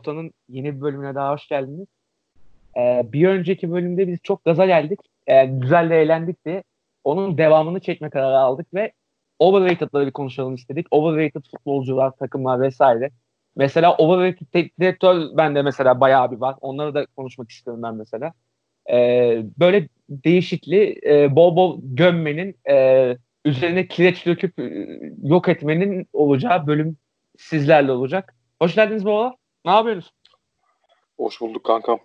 Rota'nın yeni bir bölümüne daha hoş geldiniz. Ee, bir önceki bölümde biz çok gaza geldik. Ee, güzel de eğlendik de onun devamını çekme kararı aldık ve overrated'ları bir konuşalım istedik. Overrated futbolcular, takımlar vesaire. Mesela overrated direktör bende mesela bayağı bir var. Onları da konuşmak istiyorum ben mesela. Ee, böyle değişikli e, bol bol gömmenin e, üzerine kireç döküp e, yok etmenin olacağı bölüm sizlerle olacak. Hoş geldiniz baba. Ne yapıyorsunuz? Hoş bulduk kankam.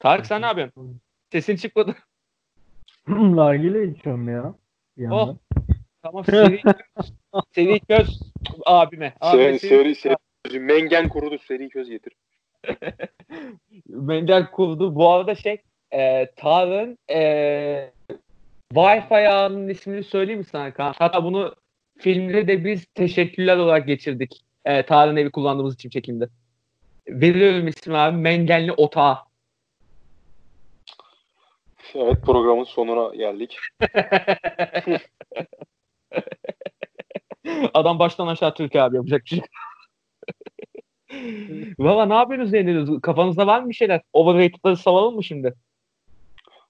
Tarık sen ne yapıyorsun? Sesin çıkmadı. Nargile içiyorum ya. Bir Oh. yandan. Tamam seri, seri göz abime. Seri, seri, seri, mengen kurudu seri köz getir. Mender kurdu. Bu arada şey e, Tarık'ın e, Wi-Fi ağının ismini söyleyeyim mi sana Kaan? Hatta bunu filmde de biz teşekkürler olarak geçirdik. E, Tarık'ın evi kullandığımız için çekimde. Veriyorum ismi abi. Mengenli Otağı. Evet programın sonuna geldik. Adam baştan aşağı Türk abi yapacak bir şey. Valla ne yapıyorsunuz deniyorsunuz? Kafanızda var mı bir şeyler? Overrated'ları savalım mı şimdi?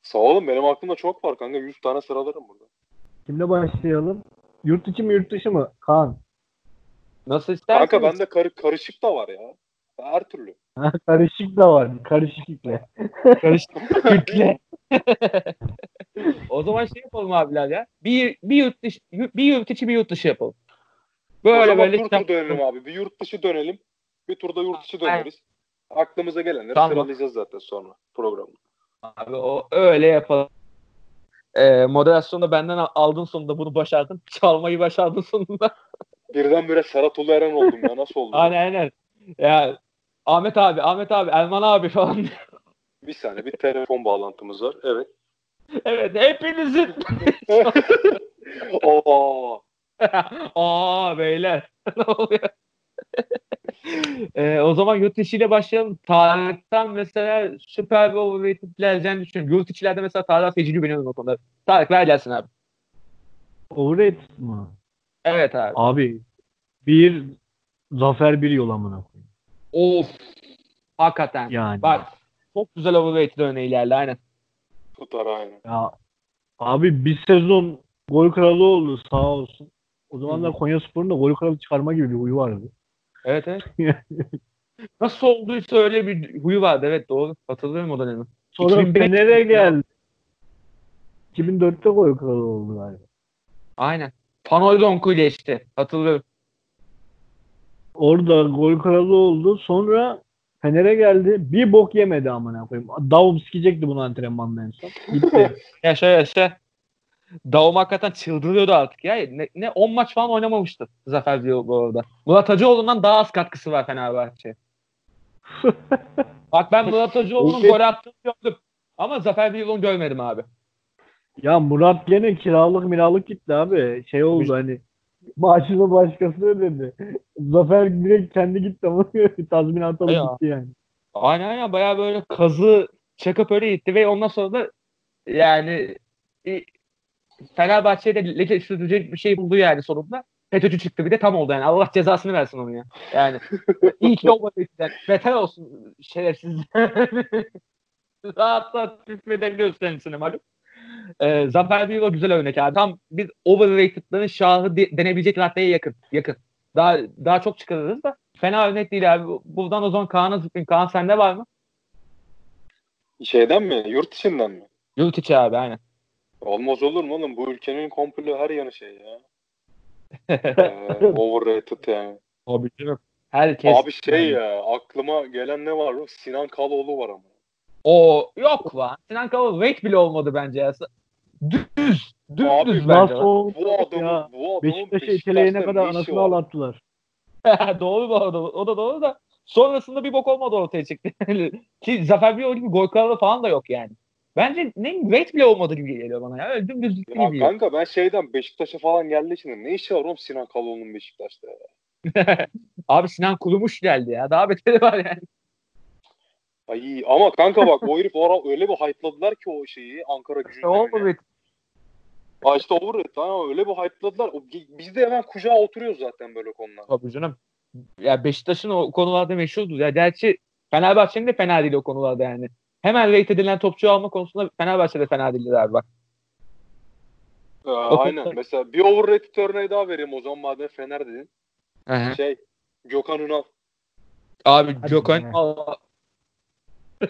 Sağ olun benim aklımda çok var kanka. 100 tane sıralarım burada. Kimle başlayalım? Yurt içi mi yurt dışı mı? Kaan. Nasıl isterseniz. Kanka bende karı, karışık da var ya. Her türlü. Ha, Karışık da var. Karışık ikle. Karıştı. Yükle. o zaman şey yapalım abiler ya. Bir, bir yurt dışı, bir yurt içi bir yurt dışı yapalım. o Böyle zaman böyle tur tur dönelim abi. Bir yurt dışı dönelim. Bir turda yurt dışı döneriz. Aklımıza gelenleri Tamam. sıralayacağız zaten sonra programda. Abi o öyle yapalım. Ee, moderasyonu benden al- aldın sonunda bunu başardın. Çalmayı başardın sonunda. Birdenbire Serhat Ulu Eren oldum ya. Nasıl oldu? aynen aynen. Ya Ahmet abi, Ahmet abi, Elman abi falan. Bir saniye bir telefon bağlantımız var. Evet. evet hepinizin. Oo. Aa beyler. ne oluyor? Ee, o zaman yurt içiyle başlayalım. Tarık'tan mesela süper bir overrated geleceğini düşünüyorum. Yurt içilerde mesela Tarık feci güveniyorum o konuda. Tarık ver gelsin abi. Overrated mı? Evet abi. Abi bir zafer bir yol amına koyayım. Of. Hakikaten. Yani. Bak çok güzel overrated örneği ilerle aynen. Tutar aynen. Ya, abi bir sezon gol kralı oldu sağ olsun. O zamanlar Konya Spor'un da gol kralı çıkarma gibi bir huyu vardı. Evet evet. Nasıl olduysa öyle bir huyu vardı. Evet doğru. Hatırlıyorum o dönemi. Sonra 2005 Fener'e geldi. 2004'te gol kralı oldu galiba. Aynen. Panol Donku ile işte. Hatırlıyorum. Orada gol kralı oldu. Sonra Fener'e geldi. Bir bok yemedi amına koyayım. Davum sikecekti bunu antrenmanda en son. Gitti. Yaşa yaşa. Davum hakikaten çıldırıyordu artık ya. Ne, ne 10 maç falan oynamamıştı Zafer Diyor bu arada. Murat Hacıoğlu'ndan daha az katkısı var Fenerbahçe. Bak ben Murat Hacıoğlu'nun gol attığını gördüm. Ama Zafer Diyor'unu görmedim abi. Ya Murat gene kiralık miralık gitti abi. Şey oldu hani maaşını başkası ödedi. Zafer direkt kendi gitti ama tazminat alıp Ya. gitti yani. Aynen aynen bayağı böyle kazı çakıp öyle gitti ve ondan sonra da yani e, Fenerbahçe'de leke sürecek bir şey buldu yani sonunda. FETÖ'cü çıktı bir de tam oldu yani. Allah cezasını versin onu ya. Yani iyi ki olmadı. Yani. Beter olsun şerefsiz. rahat rahat hükmedebiliyoruz kendisine malum. Ee, Zafer Büyük güzel örnek abi. Tam biz overrated'ların şahı de- denebilecek raddeye yakın. Yakın. Daha daha çok çıkarırız da. Fena örnek değil abi. Buradan o zaman Kaan'a zıplayayım. Kaan sende var mı? Şeyden mi? Yurt dışından mı? Yurt içi abi aynen. Olmaz olur mu oğlum? Bu ülkenin komple her yanı şey ya. Ee, overrated yani. Abi canım. Herkes. Abi şey ya aklıma gelen ne var? Sinan Kaloğlu var ama. O yok lan. Sinan Kavalı wait bile olmadı bence ya. Düz. Düz Abi düz Nasıl bence. Bu adamın, ya? bu adamın Beşiktaş'ı iteleyene kadar anasını ağlattılar. doğru bu arada. O da doğru da. Sonrasında bir bok olmadı ortaya çıktı. Ki Zafer Biyo gibi gol kralı falan da yok yani. Bence ne wait bile olmadı gibi geliyor bana ya. Öyle dümdüz gitti gibi. kanka ben şeyden Beşiktaş'a falan geldi şimdi. Ne işi var oğlum Sinan Kaloğlu'nun Beşiktaş'ta ya? Abi Sinan Kurumuş geldi ya. Daha beteri var yani. Ay ama kanka bak o herif ara öyle bir hype'ladılar ki o şeyi Ankara gücünü. Oldu wait. Aa işte overrated ama öyle bir hype'ladılar. O- Biz de hemen kucağa oturuyoruz zaten böyle konular. Tabii canım. ya Beşiktaş'ın o konularda meşhurdur. Ya gerçi Fenerbahçe'nin de fena değil o konularda yani. Hemen rate edilen topçu alma konusunda Fenerbahçe de fena değildir abi bak. Ee, aynen. Mesela bir overrated örneği daha vereyim o zaman madem Fener dedin. Hı-hı. Şey Gökhan Ünal. Abi Hadi Gökhan be.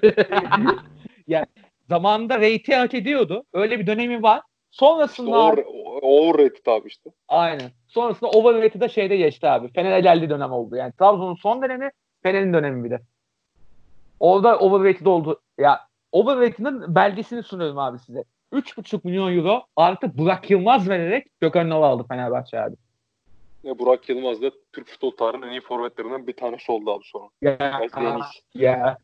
Yani zamanında rate'i hak ediyordu. Öyle bir dönemi var. İşte Sonrasında abi, over, overrated abi işte. aynen. Sonrasında overrated'a şeyde geçti abi. Fener'e geldiği dönem oldu. Yani Trabzon'un son dönemi Fener'in dönemi bir de. Orada overrated oldu. Ya overrated'ın belgesini sunuyorum abi size. 3,5 milyon euro artı Burak Yılmaz vererek Gökhan Ünal aldı Fenerbahçe abi. Ya Burak Yılmaz da Türk futbol tarihinin en iyi forvetlerinden bir tanesi oldu abi sonra. Ya, ya.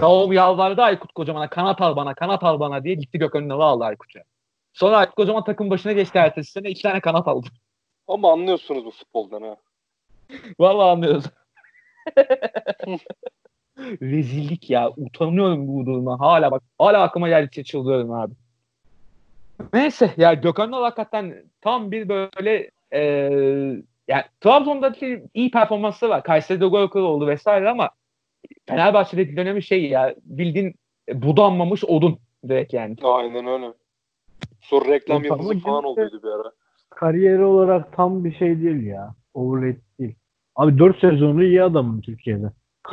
Raul yalvardı Aykut Kocaman'a kanat al bana kanat al bana diye gitti Gökhan Ünal'ı aldı Aykut'a. Sonra Aykut Kocaman takım başına geçti ertesi sene iki tane kanat aldı. Ama anlıyorsunuz bu futboldan ha. Vallahi anlıyoruz. Rezillik ya. Utanıyorum bu duruma. Hala bak. Hala aklıma geldikçe çıldırıyorum abi. Neyse ya Gökhan Ünal hakikaten tam bir böyle e, yani Trabzon'daki iyi performansı var. Kayseri'de gol kralı oldu vesaire ama Fenerbahçe'deki dönemi şey ya bildiğin budanmamış odun direkt yani. Aynen öyle. Sonra reklam ama yıldızı falan olduydu bir ara. Kariyeri olarak tam bir şey değil ya. Overrated değil. Abi 4 sezonu iyi adamın Türkiye'de.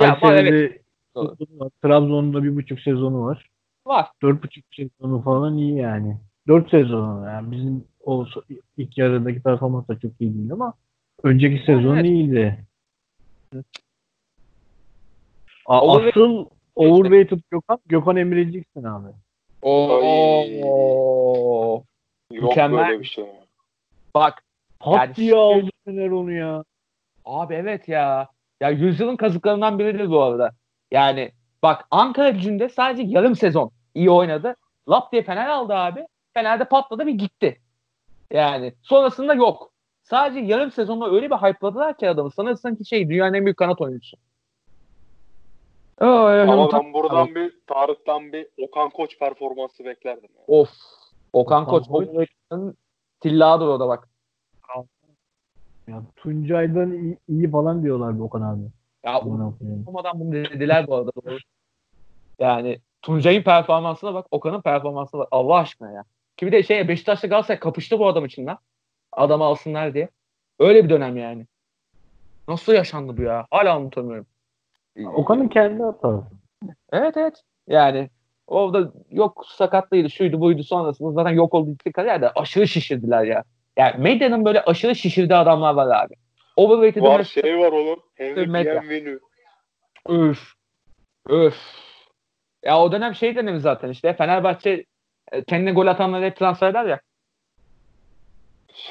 Ya, Kayseri'de var. Trabzon'da bir buçuk sezonu var. Var. Dört buçuk sezonu falan iyi yani. Dört sezonu yani bizim o ilk yarıdaki performans da çok iyi değil ama önceki sezon Evet. iyiydi. A- Overrated- Asıl overrated Gökhan, Gökhan Emreciksin abi. Oo. Yok Mükemmel. böyle bir şey. Bak Pat Yani diye şimdi- aldı Fener onu ya. Abi evet ya. Ya yüzyılın kazıklarından biridir bu arada. Yani bak Ankara gücünde sadece yarım sezon iyi oynadı. Lap diye Fener aldı abi. Fener'de patladı bir gitti. Yani sonrasında yok. Sadece yarım sezonda öyle bir hype'ladılar ki adamı. Sanırsın ki şey dünyanın en büyük kanat oyuncusu. Ay, ay, Ama ben buradan bir Tarık'tan bir Okan Koç performansı beklerdim. ya. Of. Okan Okan Koç. Koç. Koç. Tilladır o da bak. ya. Tuncay'dan iyi, iyi falan diyorlardı Okan abi. Ya olmadan bunu dediler bu arada. Doğru. Yani Tuncay'ın performansına bak, Okan'ın performansına bak. Allah aşkına ya. Ki bir de şey Beşiktaş'la Galatasaray kapıştı bu adam için lan. Adamı alsınlar diye. Öyle bir dönem yani. Nasıl yaşandı bu ya? Hala unutamıyorum. Okan'ın kendi hatası. Evet evet. Yani orada yok sakatlıydı, şuydu buydu sonrasında zaten yok oldu gitti kariyerde aşırı şişirdiler ya. Yani medyanın böyle aşırı şişirdiği adamlar var abi. Overrated'in Var mesela- şey var oğlum. Henry. Bienvenu. Öf. Öf. Ya o dönem şey dönemi zaten işte Fenerbahçe e, kendine gol atanları hep transfer eder ya.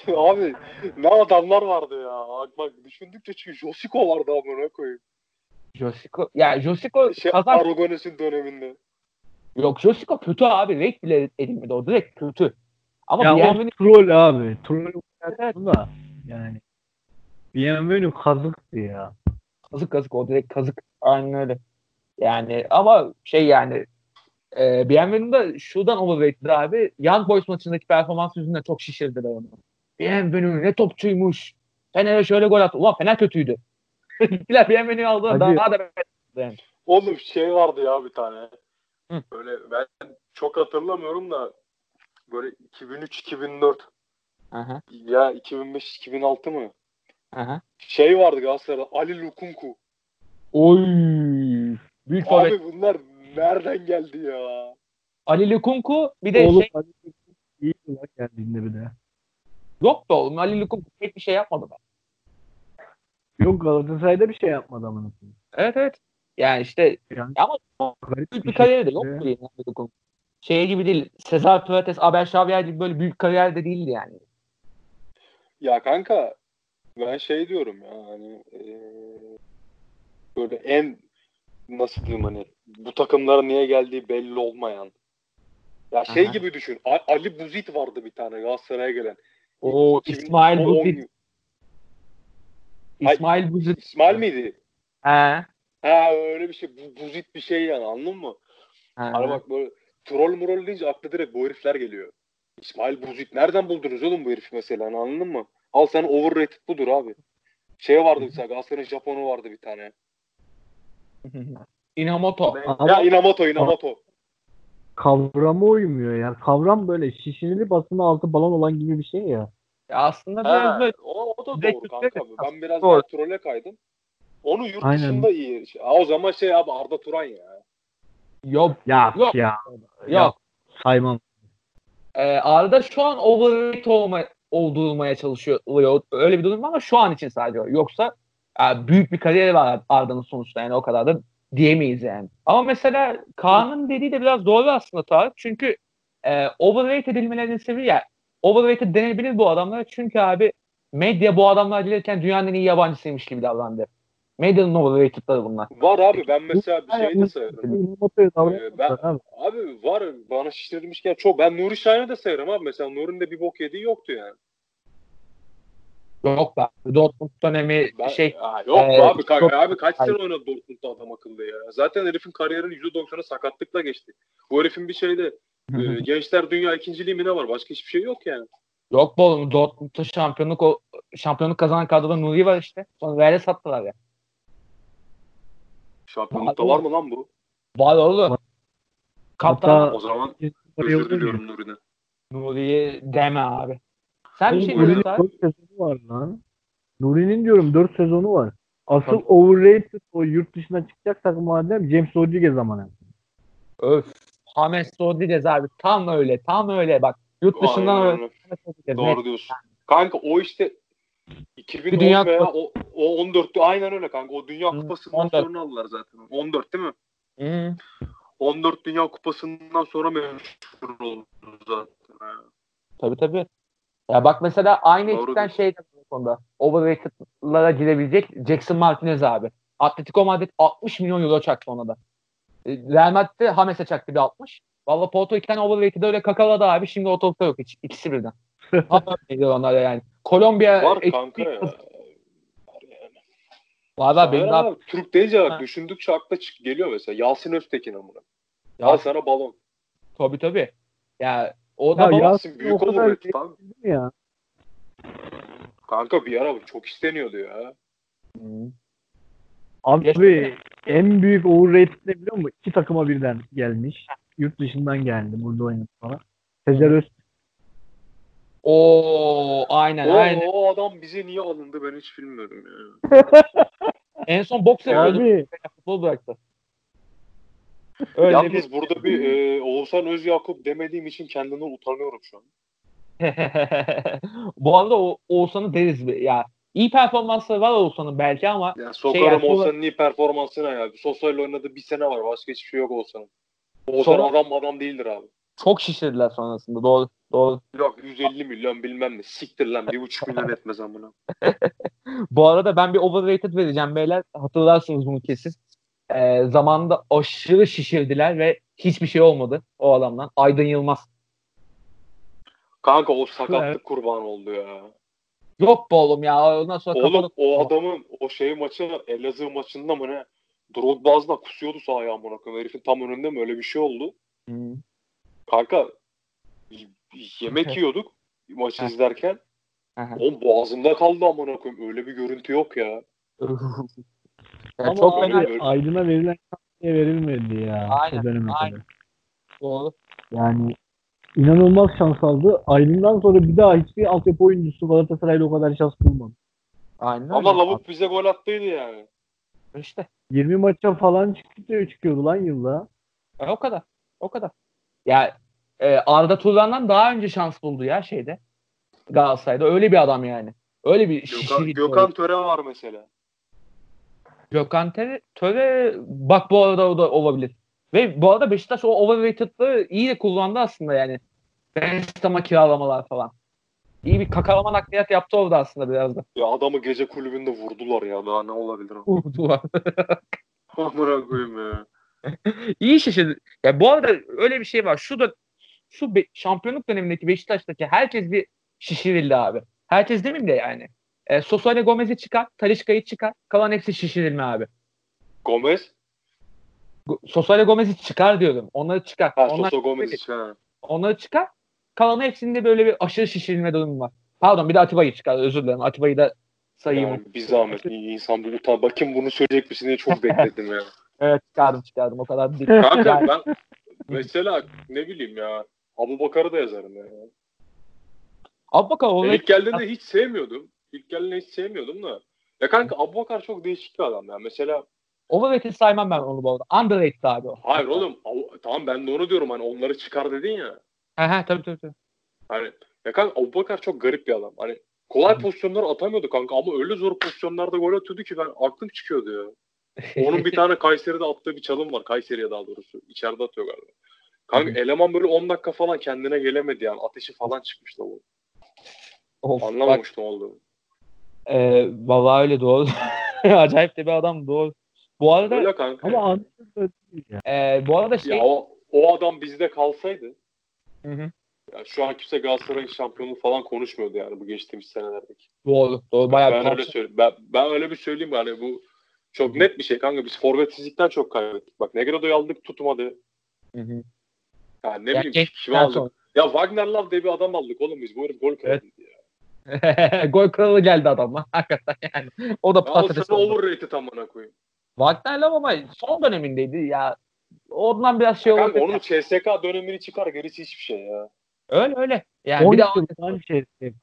Abi ne adamlar vardı ya. Bak, bak düşündükçe çünkü Josiko vardı amına koyayım. Josico ya Josico Şey kazan Aragones'in döneminde. yok Josico kötü abi. Rate bile edilmedi o direkt kötü. Ama Ya o Bienvenu troll abi. Troll Evet. da yani. Bienvenu kazıktı ya. kazık kazık o direkt kazık. Aynen öyle. Yani ama şey yani e, Bienvenu da şuradan overrated abi. Young Boys maçındaki performans yüzünden çok şişirdiler onu. Bienvenu ne topçuymuş. Fener'e şöyle gol attı. Ulan Fener kötüydü. Gittiler Bienvenu'yu aldılar. Daha, daha da yani. Oğlum şey vardı ya bir tane. Hı. Böyle ben çok hatırlamıyorum da böyle 2003-2004 Aha, ya 2005-2006 mı? aha. Şey vardı Galatasaray'da Ali Lukunku. Oy. Büyük. Abi bunlar nereden geldi ya? Ali Lukunku bir de Oğlum şey hadi iyi lan geldiğinde bir de. yok be oğlum. Ali Lukunku pek bir şey yapmadı be. Yok Galatasaray'da bir şey yapmadı amına. Evet evet. Yani işte Yani ama garip büyük bir bir şey. kariyeri de yok mu Lukunku? Şey gibi değil. Cesar Pirates, Abel Xavier gibi böyle büyük kariyer de değildi yani. Ya kanka ben şey diyorum ya hani eee, böyle en nasıl diyeyim hani bu takımlara niye geldiği belli olmayan. Ya şey Aha. gibi düşün. Ali Buzit vardı bir tane Galatasaray'a gelen. O 2000 İsmail Buzit. İsmail Buzit. İsmail miydi? He. Ha öyle bir şey. Bu, buzit bir şey yani anladın mı? He. Hani bak böyle troll murol deyince akla direkt bu herifler geliyor. İsmail Buzit nereden buldunuz oğlum bu herifi mesela hani anladın mı? Al sen overrated budur abi. Şey vardı mesela Galatasaray'ın Japon'u vardı bir tane. Inamoto. Ya Inamoto Inamoto. Kavrama uymuyor yani. Kavram böyle şişirili basının altı balon olan gibi bir şey ya. Ya aslında biraz böyle o, o da doğru kanka. Ben biraz Doğru. daha trole kaydım. Onu yurt Aynen. dışında iyi. Ha, o zaman şey abi Arda Turan ya. yok Ya Yok. ya. yok. Saymam. Ee, Arda şu an overrated olma, oldurulmaya çalışıyor. Öyle bir durum var ama şu an için sadece. Yoksa e, büyük bir kariyeri var Arda'nın sonuçta yani o kadar da diyemeyiz yani. Ama mesela Kaan'ın dediği de biraz doğru aslında Tarık. Çünkü e, overrated edilmelerinin sebebi ya overrated denebilir bu adamlara çünkü abi medya bu adamlar gelirken dünyanın en iyi yabancısıymış gibi davrandı. Medyanın overrated'ları bunlar. Var abi ben mesela bir şey de sayarım. Ee, ben- abi. Var bana şişirilmişken çok. Ben Nuri Şahin'i de sayarım abi. Mesela Nuri'nin de bir bok yediği yoktu yani. Yok be. Dortmund dönemi Ben, şey Ha, yok Ee, abi, ka- çok- abi kaç sene oynadı Dortmund'da adam akıllı ya. Zaten herifin kariyerinin %90'ı sakatlıkla geçti. Bu herifin bir şeyde e, Gençler Dünya ikinciliği mi ne var? Başka hiçbir şey yok yani. Yok bu oğlum Dortmund'da şampiyonluk o şampiyonluk kazanan kadroda Nuri var işte. Sonra Real'e sattılar ya. Şampiyonlukta var mı lan bu? Var oğlum. Kaptan Hatta- O zaman Oraya özür diliyorum. Nuri'ne. Nuri'yi deme abi. Sen bir şey Nuri'nin diyorsun abi. 4 sezonu var lan. Nuri'nin diyorum 4 sezonu var. Asıl Tabii. overrated o yurt dışına çıkacak takım madem James Rodriguez zamanı. Öf. James Rodriguez abi. Tam öyle. Tam öyle bak. Yurt dışından Aynen öyle. Doğru Net. diyorsun. Kanka o işte 2010 Bir Dünya veya o, o 14'tü aynen öyle kanka. O Dünya Kupası'ndan 14. sonra aldılar zaten. 14 değil mi? Hı. 14 Dünya Kupası'ndan sonra meşhur oldu zaten. Tabii tabii. Ya bak mesela aynı Doğru ekipten şey konuda. Overrated'lara girebilecek Jackson Martinez abi. Atletico Madrid 60 milyon euro çaktı ona da. E, Real Madrid'de Hames'e çaktı bir 60. Valla Porto iki tane overrated'ı öyle kakaladı abi. Şimdi ortalıkta yok hiç. İkisi birden. Öyleydi onlar yani. Kolombiya Var kanka ya. Var yani. Var benim abi, Türk deyince bak düşündükçe akla çık geliyor mesela. Yasin Öztekin amına. Ya, Al sana balon. tabii tabii. Ya o da Ya ya- Yasin büyük olur tamam. Ya? Kanka bir ara çok isteniyordu ya. Hı. Abi en büyük overrated ne biliyor musun? İki takıma birden gelmiş. Yurt dışından geldi. Burada oynadı falan. Sezer Öz. Oo aynen O, aynen. o adam bize niye alındı ben hiç bilmiyorum ya. En son boks yapıyordu. Futbol bıraktı. Öyle Yalnız burada bir e, Oğuzhan Özyakup demediğim için kendimden utanıyorum şu an. Bu arada o Oğuzhan'ı deriz. bir- Ya iyi performansları var Oğuzhan'ın belki ama Yani sokarım Şey Oğuzhan'ın iyi performansına ya. Sosyal oynadığı bir sene var. Başka hiçbir şey yok Oğuzhan'ın. Oğuzhan Sonra- adam adam değildir abi. çok şişirdiler sonrasında. Doğru. Doğru. Yok 150 milyon bilmem ne. Siktir lan. 1,5 milyon etmez amına. Bu arada ben bir overrated vereceğim beyler. Hatırlarsınız bunu kesin. Ee, zamanında aşırı şişirdiler ve hiçbir şey olmadı o adamdan. Aydın Yılmaz. Kanka o sakatlık Evet. kurban oldu ya. Yok be oğlum ya. Ondan sonra Oğlum kapalı- o adamın o şey maçı Elazığ maçında mı ne? Drogba ağzına kusuyordu sahaya amına koyayım. Herifin tam önünde mi öyle bir şey oldu? Hı. Kanka yemek yiyorduk maçı izlerken. Oğlum boğazımda kaldı amına koyayım. Öyle bir görüntü yok ya. Ama çok abi, fena. öyle. Aydın'a verilen verilmedi ya. Aynen, o aynen. Doğru. Yani inanılmaz şans aldı. Aydın'dan sonra bir daha hiçbir altyapı oyuncusu Galatasaray'da o kadar şans bulmadı. Aynen. Ama lavuk bize gol attıydı yani. İşte. 20 maça falan çıktı, çıkıyordu lan yılda. E, o kadar. O kadar. Ya e, Arda Turan'dan daha önce şans buldu ya şeyde. Galatasaray'da. Öyle bir adam yani. Öyle bir Gökhan, şişirik. Gökhan Töre var mesela. Gökhan Töre, Töre bak bu arada o da olabilir. Ve bu arada Beşiktaş o overrated'lığı iyi de kullandı aslında yani. West Ham'a kiralamalar falan. İyi bir kakalama nakliyat yaptı orada aslında biraz da. Ya adamı gece kulübünde vurdular ya. Daha ne olabilir? Vurdular. Amına koyayım ya. İyi şişirdi. Ya bu arada öyle bir şey var. Şu da şu be- şampiyonluk dönemindeki Beşiktaş'taki herkes bir şişirildi abi. Herkes demeyeyim de yani. E, Sosa ile Gomez'i çıkar, Talişka'yı çıkar. Kalan hepsi şişirilme abi. Gomez? Sosa ile Gomez'i çıkar diyorum. Onları çıkar. Ha Onlar, Sosa Gomez için ha. onları çıkar. Kalan hepsinde böyle bir aşırı şişirilme durumu var. Pardon bir de Atiba'yı çıkar. Özür dilerim. Atiba'yı da sayayım. Yani bir zahmet insan bu utan. Bakayım bunu söyleyecek misin diye çok bekledim ya. Evet çıkardım çıkardım o kadar değil. Kanka Yani- ben mesela ne bileyim ya Abu Bakar'ı da yazarım ya. Abubakar Ben olayı ilk geldiğinde hiç sevmiyordum. İlk geldiğinde hiç sevmiyordum da. Ya kanka Abu Bakar çok değişik bir adam ya. Mesela overrated saymam ben onu bu arada. Underrated abi o. hayır oğlum tamam ben de onu diyorum hani onları çıkar dedin ya. He he tabii tabii. tabii. Hani ya kanka Abu Bakar çok garip bir adam. Hani kolay pozisyonlar atamıyordu kanka ama öyle zor pozisyonlarda gol atıyordu ki ben aklım çıkıyordu ya. Onun bir tane Kayseri'de attığı bir çalım var. Kayseri'ye daha doğrusu. İçeride atıyor galiba. Kanka eleman böyle 10 dakika falan kendine gelemedi yani. Ateşi falan çıkmıştı o. Of, bak, Anlamamıştım olduğunu. e, vallahi öyle doğru. Acayip de bir adam doğru. Bu arada Öyle kanka. Ama anlıyorum değil ya. e, bu arada şey Ya o, o adam bizde kalsaydı Hı hı. ya şu an kimse Galatasaray'ın şampiyonluğu falan konuşmuyordu yani bu geçtiğimiz senelerdeki. doğru doğru bayağı ben bir öyle söyleyeyim. Ben, ben öyle bir söyleyeyim yani bu çok net bir şey kanka. Biz forvetsizlikten çok kaybettik. Bak Negredo'yu aldık tutmadı. Hı hı. Yani ne Ya bileyim kimi aldık. sonra. Ya Wagner Love diye bir adam aldık oğlum biz. Bu herif gol kralıydı ya. Gol kralı geldi adama. Hakikaten yani. O da Ya o patates sana oldu. overrated amına koyayım. Wagner Love ama son dönemindeydi ya. Ondan biraz şey oldu. Onun CSK dönemini çıkar gerisi hiçbir şey ya. Öyle öyle. Yani 10 bir de yıldan şey.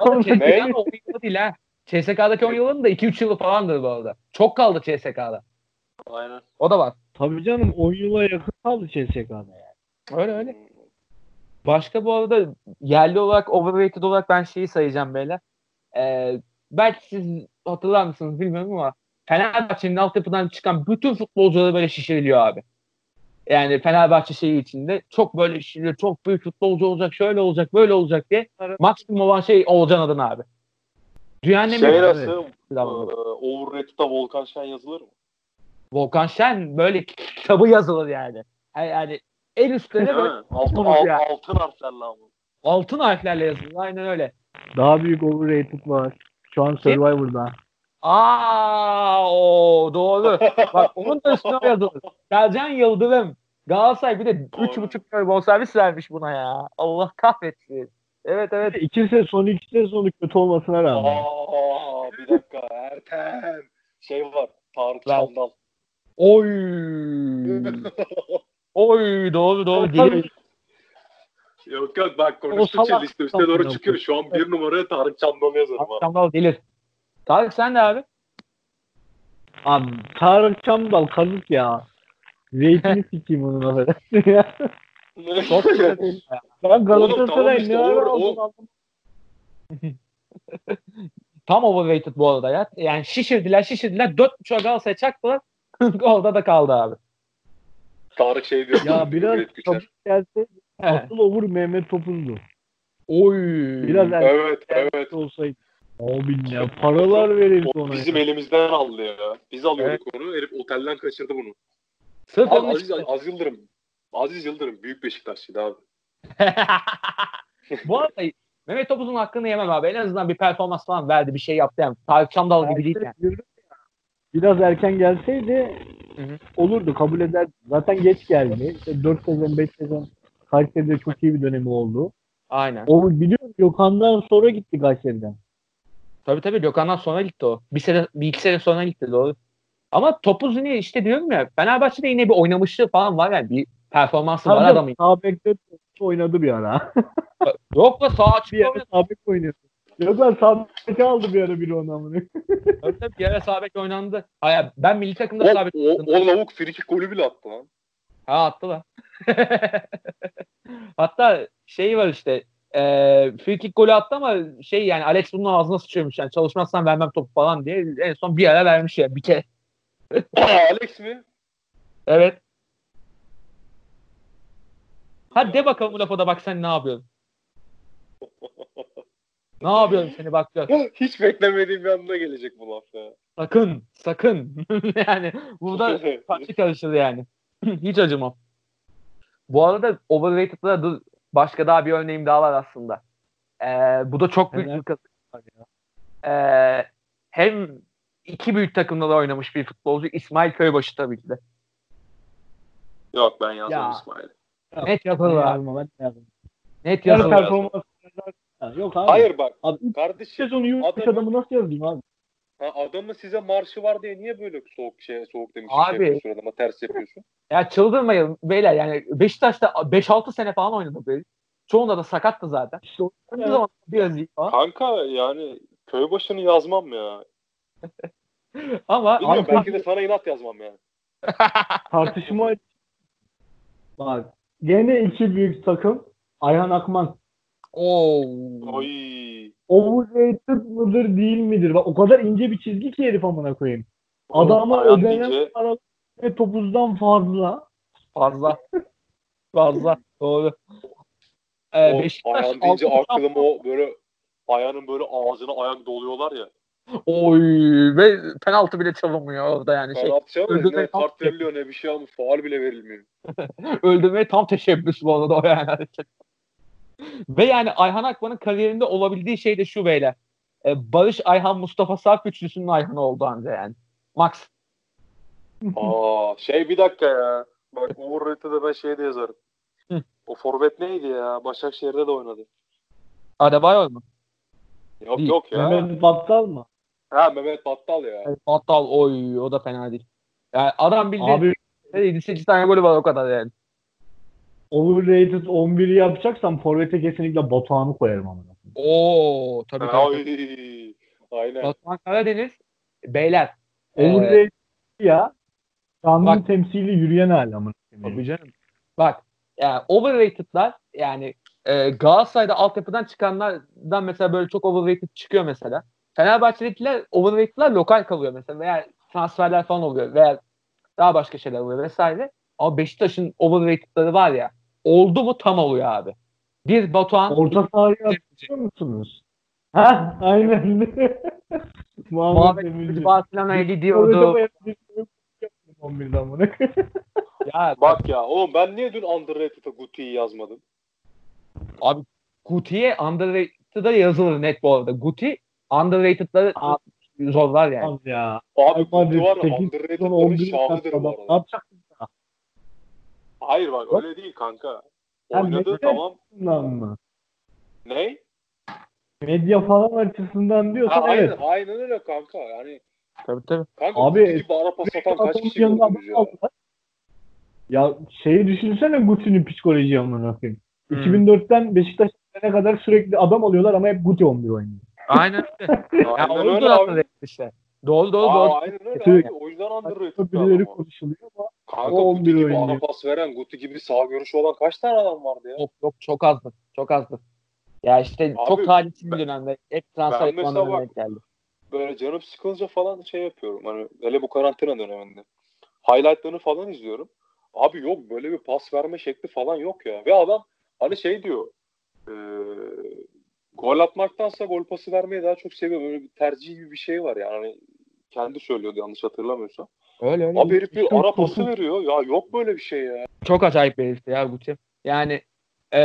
Oğlum? CSK'da 10 yılı değil ha. CSK'daki 10 yılın da 2-3 yılı falandır bu arada. Çok kaldı CSK'da. Aynen. O da var. Tabii canım 10 yıla yakın kaldı CSK'da yani. Öyle öyle. Başka bu arada yerli olarak overrated olarak ben şeyi sayacağım beyler. Ee, belki siz hatırlar mısınız bilmiyorum ama Fenerbahçe'nin altyapıdan çıkan bütün futbolcuları böyle şişiriliyor abi. Yani Fenerbahçe şeyi içinde çok böyle şişiriliyor. Çok büyük futbolcu olacak, şöyle olacak, böyle olacak diye. Maksimum olan şey Oğulcan adına abi. Dünyanın Şey nasıl? overrated'da Volkan Şen yazılır mı? Volkan Şen böyle kitabı yazılır yani. Yani, yani en Değil böyle? Altın, al- ya. altın harflerle ama. altın harflerle yazılır. Aynen öyle. Daha büyük overrated var. Şu an? Survivor'da. Aa o doğru. Bak onun da üstüne yazılır. Selcan Yıldırım. Galatasaray bir de Doğru. 3,5 milyon bonservis vermiş buna ya. Allah kahretsin. Evet evet. İki sezon, iki sezonu kötü olmasına rağmen. Aa, bir dakika Ertem. Şey var. Tarık Ver. Çamdal. Oy. Oy doğru doğru. Dili, yok yok bak konuştukça liste üstüne doğru salak. çıkıyor. Şu an bir numaraya Tarık Çamdal yazarım ha. Çamdal delir. Tarık sen de abi. Abi Tarık Çamdal kazık ya. Zeytini sikeyim onun affedersin ya. Ben Galatasaray ne ara olur, aldın o- aldım. Tam overrated bu arada ya. Yani şişirdiler şişirdiler. 4.5'a Galatasaray'a çaktılar. Orada da kaldı abi. Tarık şey diyor. Ya biraz çabuk gelse asıl olur Mehmet Topuz'du. Oy. Biraz erken Evet evet. olsaydı. Abi ne paralar verirdi O ona. bizim ya. elimizden aldı ya. Biz alıyorduk onu. Herif otelden kaçırdı bunu. Sırf Abi Aziz, Aziz Yıldırım. Aziz Yıldırım büyük Beşiktaşlıydı abi. Bu arada Mehmet Topuz'un hakkını yemem abi. En azından bir performans falan verdi. Bir şey yaptı yani. Tarık Çamdal gibi değil yani. Biraz erken gelseydi Hı hı. olurdu kabul eder. Zaten geç geldi. İşte 4 sezon 5 sezon Kayseri'de çok iyi bir dönemi oldu. Aynen. O biliyorum Gökhan'dan sonra gitti Kayseri'den. Tabii tabii Gökhan'dan sonra gitti o. Bir sene, bir iki sene sonra gitti doğru. Ama Topuz yine işte diyorum ya Fenerbahçe'de yine bir oynamışlığı falan var yani. Bir performansı var Tabii adamın. sağ bekte oynadı bir ara. Yok la sağ bir açık ara oynadı. sağ bek oynuyordu. Yok lan sağ beke aldı bir ara biri onu amına. Tabii tabii bir ara sağ bek oynandı. Hayır ben milli takımda O, sağ bek o, o lavuk frikik golü bile attı lan. Ha attı lan. Hatta şey var işte e, free kick golü attı ama şey yani Alex bunun ağzına sıçıyormuş yani çalışmazsan vermem topu falan diye en son bir ara vermiş ya bir kere. Alex mi? Evet. Hadi de bakalım bu lafa da bak sen ne yapıyorsun. ne yapıyorsun seni bakacağız. Hiç beklemediğim bir anda gelecek bu laf ya. Sakın sakın. yani burada parça karışır yani. Hiç acımam. Bu arada overrated'da dur, başka daha bir örneğim daha var aslında. Ee, bu da çok büyük bir kazık. Ee, hem iki büyük takımda da oynamış bir futbolcu İsmail Köybaşı tabii ki de. Yok ben yazdım Ya. İsmail. Net yazılır abi. Ben yazdım. Net yazılır. Performans Yok abi. Hayır bak Abi kardeşim sezonu adamın- adamı nasıl yazayım abi? Ha, adamın size marşı var diye niye böyle soğuk şey soğuk demiş Abi. şey adama ters yapıyorsun? Ya çıldırmayın beyler yani Beşiktaş'ta 5-6 sene falan oynadı böyle. Çoğunda da sakattı zaten. İşte o Evet. zaman biraz iyi falan. Kanka yani köy başını yazmam ya. Ama Bilmiyorum Abi- belki de sana inat yazmam yani. Tartışma Bak. Gene iki büyük takım. Ayhan Akman. Oo. Oy. Overrated mıdır değil midir? Bak o kadar ince bir çizgi ki herif amına koyayım. Adama ödenen para ve topuzdan fazla. Fazla. Fazla. Doğru. Ee, o Beşiktaş ayağın deyince aklıma o böyle ayağının böyle ağzına ayak doluyorlar ya. Oy ve penaltı bile çalınmıyor orada yani şey. Penaltı çalmıyor. öldürme Ne kart veriliyor ne bir şey ama faal bile verilmiyor. Öldürmeye tam teşebbüs bu arada o yani. Ve yani Ayhan Akman'ın kariyerinde olabildiği şey de şu beyler. Ee, Barış Ayhan Mustafa Sarp üçlüsünün Ayhan'ı oldu anca yani. Max. Aa şey bir dakika ya. Bak Overrated'da ben şey de yazarım. Hı. O forvet neydi ya? Başakşehir'de de oynadı. Adebayor mu? Yok Değil. yok ya. Mehmet Battal mı? Ha Mehmet Battal ya. Battal oy o da fena değil. Yani adam bildiğin Abi 7-8 tane golü var o kadar yani. Overrated 11'i yapacaksam forvete kesinlikle Batuhan'ı koyarım amına. Oo tabii tabii. Ay. Aynen. Batuhan Karadeniz beyler. Ee, Overrated ya. Kanun temsili yürüyen hali amına. Tabii canım. Bak yani overrated'lar yani e, Galatasaray'da altyapıdan çıkanlardan mesela böyle çok overrated çıkıyor mesela. Fenerbahçe'dekiler overrated'lar lokal kalıyor mesela veya transferler falan oluyor veya daha başka şeyler oluyor vesaire. Ama Beşiktaş'ın overrated'ları var ya oldu mu tam oluyor abi. Bir Batuhan Orta sahayı hatırlıyor musunuz? Ha, aynen. Muhammed Demirci. Barcelona'ya gidiyordu. bayağı bir şey yaptım 11'den buna. Ya Bak ya oğlum ben niye dün Underrated'a Guti'yi yazmadım? abi Guti'ye underrated'da yazılır net bu arada. Guti underrated'ları zorlar yani. Az ya. Abi Guti var ya Underrated'ların 11 şahıdır bu adam. Ne arada. Hayır bak öyle değil kanka. Oynadı ne- tamam. mı? Ne? Medya falan açısından diyorsan Ha, evet. aynen, aynen öyle kanka. Yani Tabii tabii. kanka Abi, gibi araba satan kaç Adamın kişi gördünüz ya? Ya şeyi düşünsene Guti'nin psikoloji amına koyayım. Hmm. 2004'ten Beşiktaş'a kadar sürekli adam alıyorlar ama hep Guti 11 oynuyor. Aynen öyle. ya Aynen onu öyle da abi. işte. Doğru doğru Aa, doğru. aynen öyle abi. O yüzden underrated bir Birileri konuşuluyor ama Kanka o Guti 11 gibi oynuyor. ara pas veren, Guti gibi sağ görüşü olan kaç tane adam vardı ya? Yok yok çok azdı. Çok azdı. Ya işte Abi, çok talihsiz bir dönemde. Hep transfer bak- denk geldi. Böyle canım sıkılınca falan şey yapıyorum. Hani hele bu karantina döneminde. Highlightlarını falan izliyorum. Abi yok böyle bir pas verme şekli falan yok ya. Ve adam hani şey diyor. E, gol atmaktansa gol pası vermeyi daha çok seviyor. Böyle bir tercih gibi bir şey var yani. Hani kendi söylüyordu yanlış hatırlamıyorsam. Öyle öyle. Abi herif bir Çok ara pası veriyor. Ya yok böyle bir şey ya. Çok acayip bir herifti ya Guti. Yani e,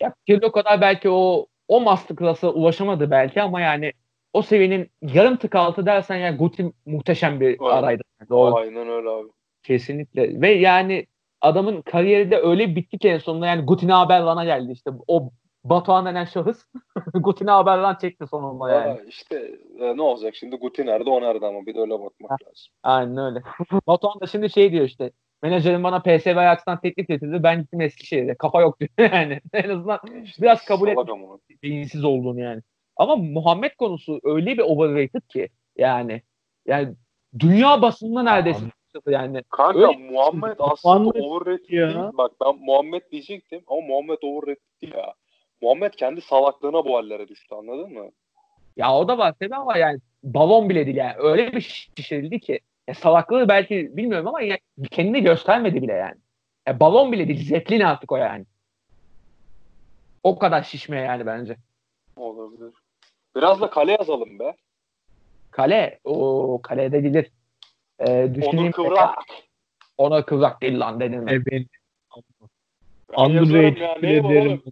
ya Pirlo kadar belki o o masterclass'a ulaşamadı belki ama yani o seviyenin yarım tık altı dersen ya Guti muhteşem bir Aynen. araydı. Doğru. Aynen öyle abi. Kesinlikle. Ve yani adamın kariyeri de öyle bitti ki en sonunda yani Guti Haberlan'a geldi işte. O Batuhan denen şahıs Guti Haberlan çekti sonunda yani. Valla işte e, ne olacak şimdi Guti nerede o nerede ama bir de öyle bakmak lazım. Aynen öyle. Batuhan da şimdi şey diyor işte. Menajerim bana PSV Ajax'tan teklif getirdi. Ben gittim Eskişehir'e. Kafa yok diyor yani. en azından biraz kabul et beyinsiz olduğunu yani. Ama Muhammed konusu öyle bir overrated ki yani yani dünya basında neredeyse çıktı yani. Kanka Öyle- Muhammed aslında Muhammed overrated ya. değil. Bak ben Muhammed diyecektim ama Muhammed overrated değil ya. Muhammed kendi salaklığına bu hallere düştü anladın mı? Ya o da var tabii ama yani balon bile değil yani. Öyle bir şişirildi ki. Ya salaklığı belki bilmiyorum ama ya, kendini göstermedi bile yani. Ya balon bile değil. Zeppelin artık o yani. O kadar şişmeye yani bence. Olabilir. Biraz da kale yazalım be. Kale. o kalede gelir. Ee, Onur düşüneyim. Kıvrak. Ona kıvrak değil lan. E yazarım ya. underrated Ne var ederim.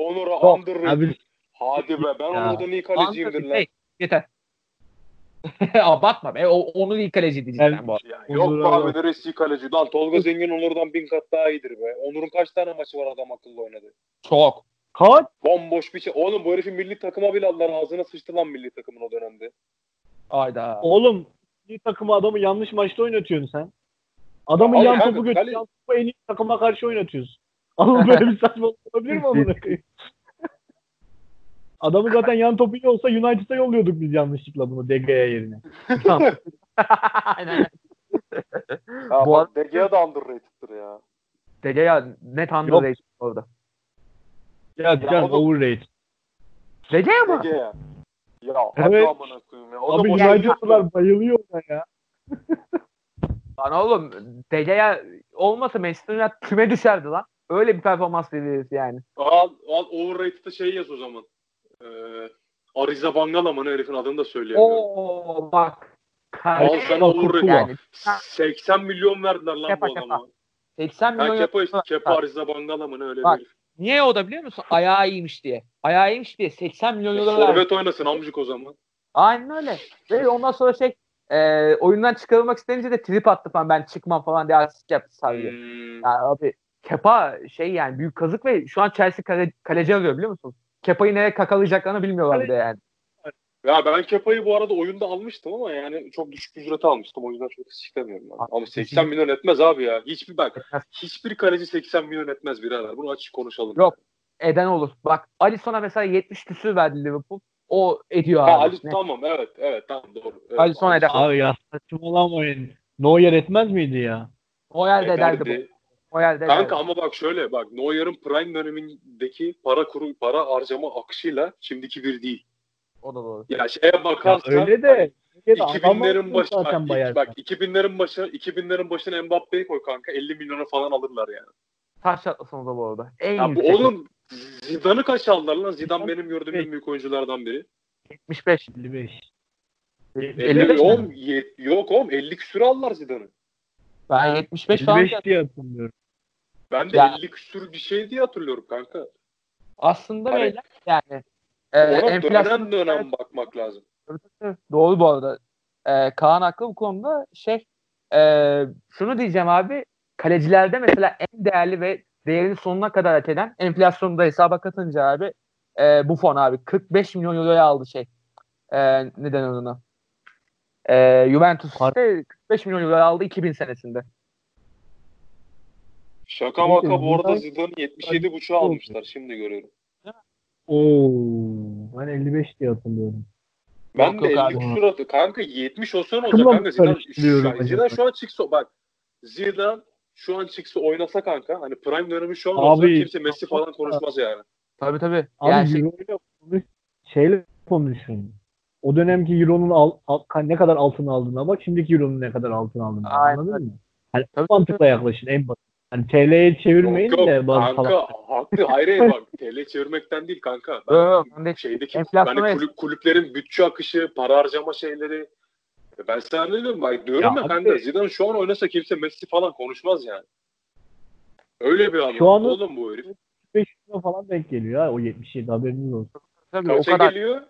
Onur'a Yok, underrated. Abi Hadi be ben Ya. Onur'dan iyi kaleciyimdir lan. Hey, yeter. Abartma be. O, onu iyi kaleci diyeceksin Ben- bu arada. Ya, yok Onur'a be abi bak. neresi iyi kaleci. Lan Tolga Zengin Onur'dan bin kat daha iyidir be. Onur'un kaç tane maçı var adam akıllı oynadı. Çok. Kaç? Bomboş bir şey. Oğlum bu herifin milli takıma bile aldılar. Ağzına sıçtı lan milli takımın o dönemde. Ayda. Oğlum bir takımı adamı yanlış maçta oynatıyorsun sen. Adamın Abi yan kanka, topu götür, kale- yan topu en iyi takıma karşı oynatıyorsun. Anladın böyle bir saçmalık olabilir mi amına koyayım? Adamı zaten yan topu iyi olsa United'a yolluyorduk biz yanlışlıkla bunu Dega'ya yerine. Aynen. Ha, Bu bak De Gea da underrated'dır ya. Dede ya net underrated orada. Ya biraz oğlum- overrated. De ama. Gea. Ya hadi Evet. amına koyayım ya. O Abi boşa United'lılar bayılıyor ona ya. Lan oğlum ya olmasa Manchester United küme düşerdi lan. Öyle bir performans veririz yani. Al, al overrated'da şey yaz o zaman. Ee, Ariza Bangala mı ne herifin adını da söyleyemiyorum. Oo bak. Al sen Bak, overrated. yani 80 milyon verdiler lan Kepa, bu Kepa. adama. 80 milyon Ha Kepa işte. Kepa Ariza Bangala mı ne öyle Bak, bir. Niye o da biliyor musun? Ayağı iyiymiş diye. Ayağı iyiymiş diye 80 milyon euro verdi. Forvet oynasın amcık o zaman. Aynen öyle. Ve ondan sonra şey e, oyundan çıkarılmak isteyince de trip attı falan ben çıkmam falan diye artist yaptı sadece. Hmm. Yani abi Kepa şey yani büyük kazık ve şu an Chelsea kale, kaleci arıyor biliyor musun? Kepa'yı nereye kakalayacaklarını bilmiyorlar bir de yani. Ya ben Kepa'yı bu arada oyunda almıştım ama yani çok düşük ücrete almıştım. O yüzden çok istemiyorum. Ben. Ama 80 milyon etmez abi ya. Hiçbir bak hiçbir kaleci 80 milyon etmez birader. Bunu açık konuşalım. Yok. Eden olur. Bak Alisson'a mesela 70 küsür verdi Liverpool. O ediyor Ha, abi. Ali, Ne? tamam evet evet tamam doğru. Evet, Alisson eder. Abi ya saçmalamayın. Neuer etmez miydi ya? Neuer de Ederdi. bu. De Kanka ederdi. ama bak şöyle bak Neuer'ın prime dönemindeki para kuru para harcama akışıyla şimdiki bir değil. O da doğru. Ya şeye Ya bakarsan öyle de. öyle de 2000'lerin adamlar başı zaten bak, bak 2000'lerin başı 2000'lerin başına Mbappe'yi koy kanka 50 milyona falan alırlar yani. Taş çatlasın o da bu arada. En Ya bu oğlum Zidane'ı kaç aldılar lan? Zidane benim gördüğüm en büyük oyunculardan biri. 75. 55. 50 55 mi? oğlum, yok oğlum 50 küsür aldılar Zidane'ı. Ben 75 falan 55 diye hatırlıyorum. Ben de Ya- 50 küsür bir şey diye hatırlıyorum kanka. aslında Hani- beyler yani e, Ona enflasyon dönem dönem bakmak lazım. doğru bu arada. E, Kaan haklı bu konuda şey e, şunu diyeceğim abi kalecilerde mesela en değerli ve değerini sonuna kadar hak eden enflasyonu da hesaba katınca abi e, Buffon abi 45 milyon euroya aldı şey. E, neden onu? E, Juventus işte 45 milyon euroya aldı 2000 senesinde. Şaka maka bu arada Zidane- Zidane'ı 77.5'a almışlar şimdi görüyorum. Oo, ben 55 diye hatırlıyorum. Ben Yok, de yok 50 abi. küsur atı. Kanka 70 olsa ne olacak Takımla kanka? Zidane? Zidane şu an çıksa bak Zidane şu an çıksa oynasa kanka hani prime dönemi şu an olsa Abi, kimse Messi falan konuşmaz yani. Tabii tabii. Abi Yani şey, Euro'yla şeyle konuşun. O dönemki Euro'nun al, al- ne kadar altın aldığına bak, şimdiki Euro'nun ne kadar altın aldığına Aynen. anladın mı? Hani Tabii, mantıkla yaklaşın en basit. Hani TL'ye çevirmeyin Yok, yok, de bazı kanka haklı. Hayır hayır bak TL çevirmekten değil kanka. Ben Yok, ben de şeydeki enflasyona hani kulüp, kulüplerin bütçe akışı, para harcama şeyleri ben sana ne diyorum bak diyorum ya, Ya kanka abi- Zidane şu an oynasa kimse Messi falan konuşmaz yani. Öyle bir adam. Şu an- Oğlum bu herif. 5 lira falan denk geliyor ha o 77 haberiniz olsun. tabii o Kaça kadar. geliyor?